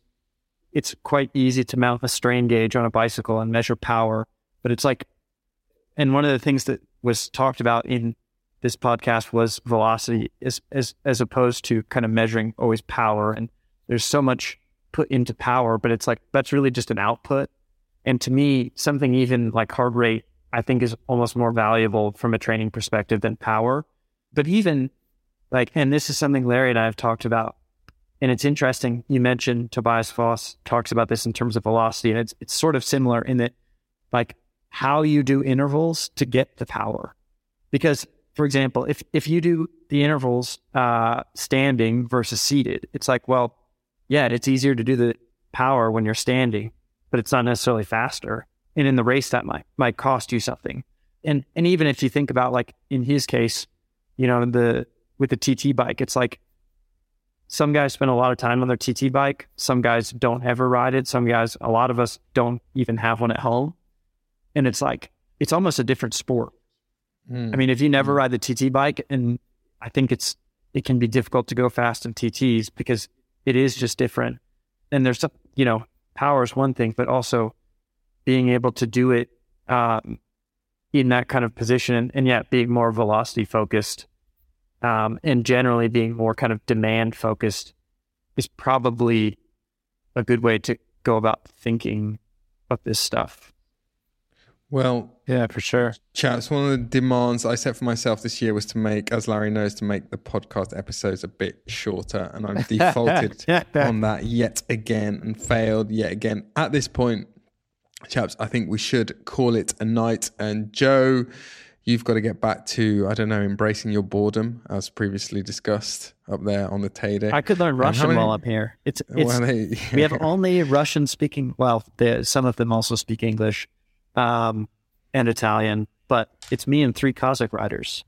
it's quite easy to mount a strain gauge on a bicycle and measure power. But it's like, and one of the things that was talked about in this podcast was velocity as, as, as opposed to kind of measuring always power. And there's so much put into power, but it's like, that's really just an output. And to me, something even like heart rate, I think is almost more valuable from a training perspective than power. But even like, and this is something Larry and I have talked about. And it's interesting. You mentioned Tobias Foss talks about this in terms of velocity. And it's, it's sort of similar in that like how you do intervals to get the power. Because for example, if if you do the intervals uh, standing versus seated, it's like, well, yeah, it's easier to do the power when you're standing, but it's not necessarily faster. And in the race, that might might cost you something. And and even if you think about like in his case, you know, the with the TT bike, it's like some guys spend a lot of time on their TT bike. Some guys don't ever ride it. Some guys, a lot of us don't even have one at home. And it's like it's almost a different sport Mm. I mean, if you never mm. ride the TT bike, and I think it's it can be difficult to go fast in TTs because it is just different. And there's you know, power is one thing, but also being able to do it um, in that kind of position, and, and yet being more velocity focused, um, and generally being more kind of demand focused, is probably a good way to go about thinking of this stuff. Well, yeah, for sure. Chaps, one of the demands I set for myself this year was to make, as Larry knows, to make the podcast episodes a bit shorter. And I've defaulted on that yet again and failed yet again. At this point, chaps, I think we should call it a night. And Joe, you've got to get back to, I don't know, embracing your boredom as previously discussed up there on the Teide. I could learn Russian many, while I'm here. It's, it's well, they, yeah. we have only Russian speaking, well, some of them also speak English um, and Italian, but it's me and three Kazakh riders.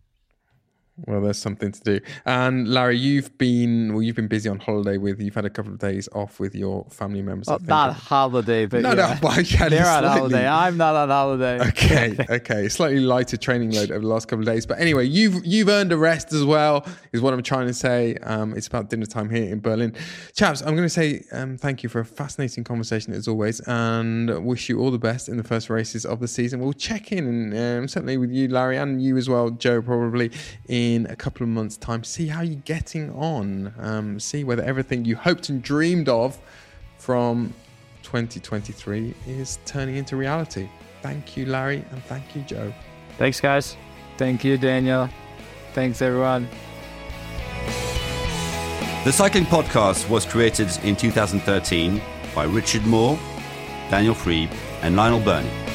Well, there's something to do. And Larry, you've been well, you've been busy on holiday with. You've had a couple of days off with your family members. Not holiday, but no, yeah. no, well, yeah, they're on holiday. I'm not on holiday. Okay, okay, slightly lighter training load over the last couple of days, but anyway, you've you've earned a rest as well. Is what I'm trying to say. Um, it's about dinner time here in Berlin, chaps. I'm going to say um, thank you for a fascinating conversation as always, and wish you all the best in the first races of the season. We'll check in and um, certainly with you, Larry, and you as well, Joe, probably in in a couple of months' time. See how you're getting on. Um, see whether everything you hoped and dreamed of from 2023 is turning into reality. Thank you, Larry, and thank you, Joe. Thanks, guys. Thank you, Daniel. Thanks, everyone. The Cycling Podcast was created in 2013 by Richard Moore, Daniel Friebe, and Lionel Birnie.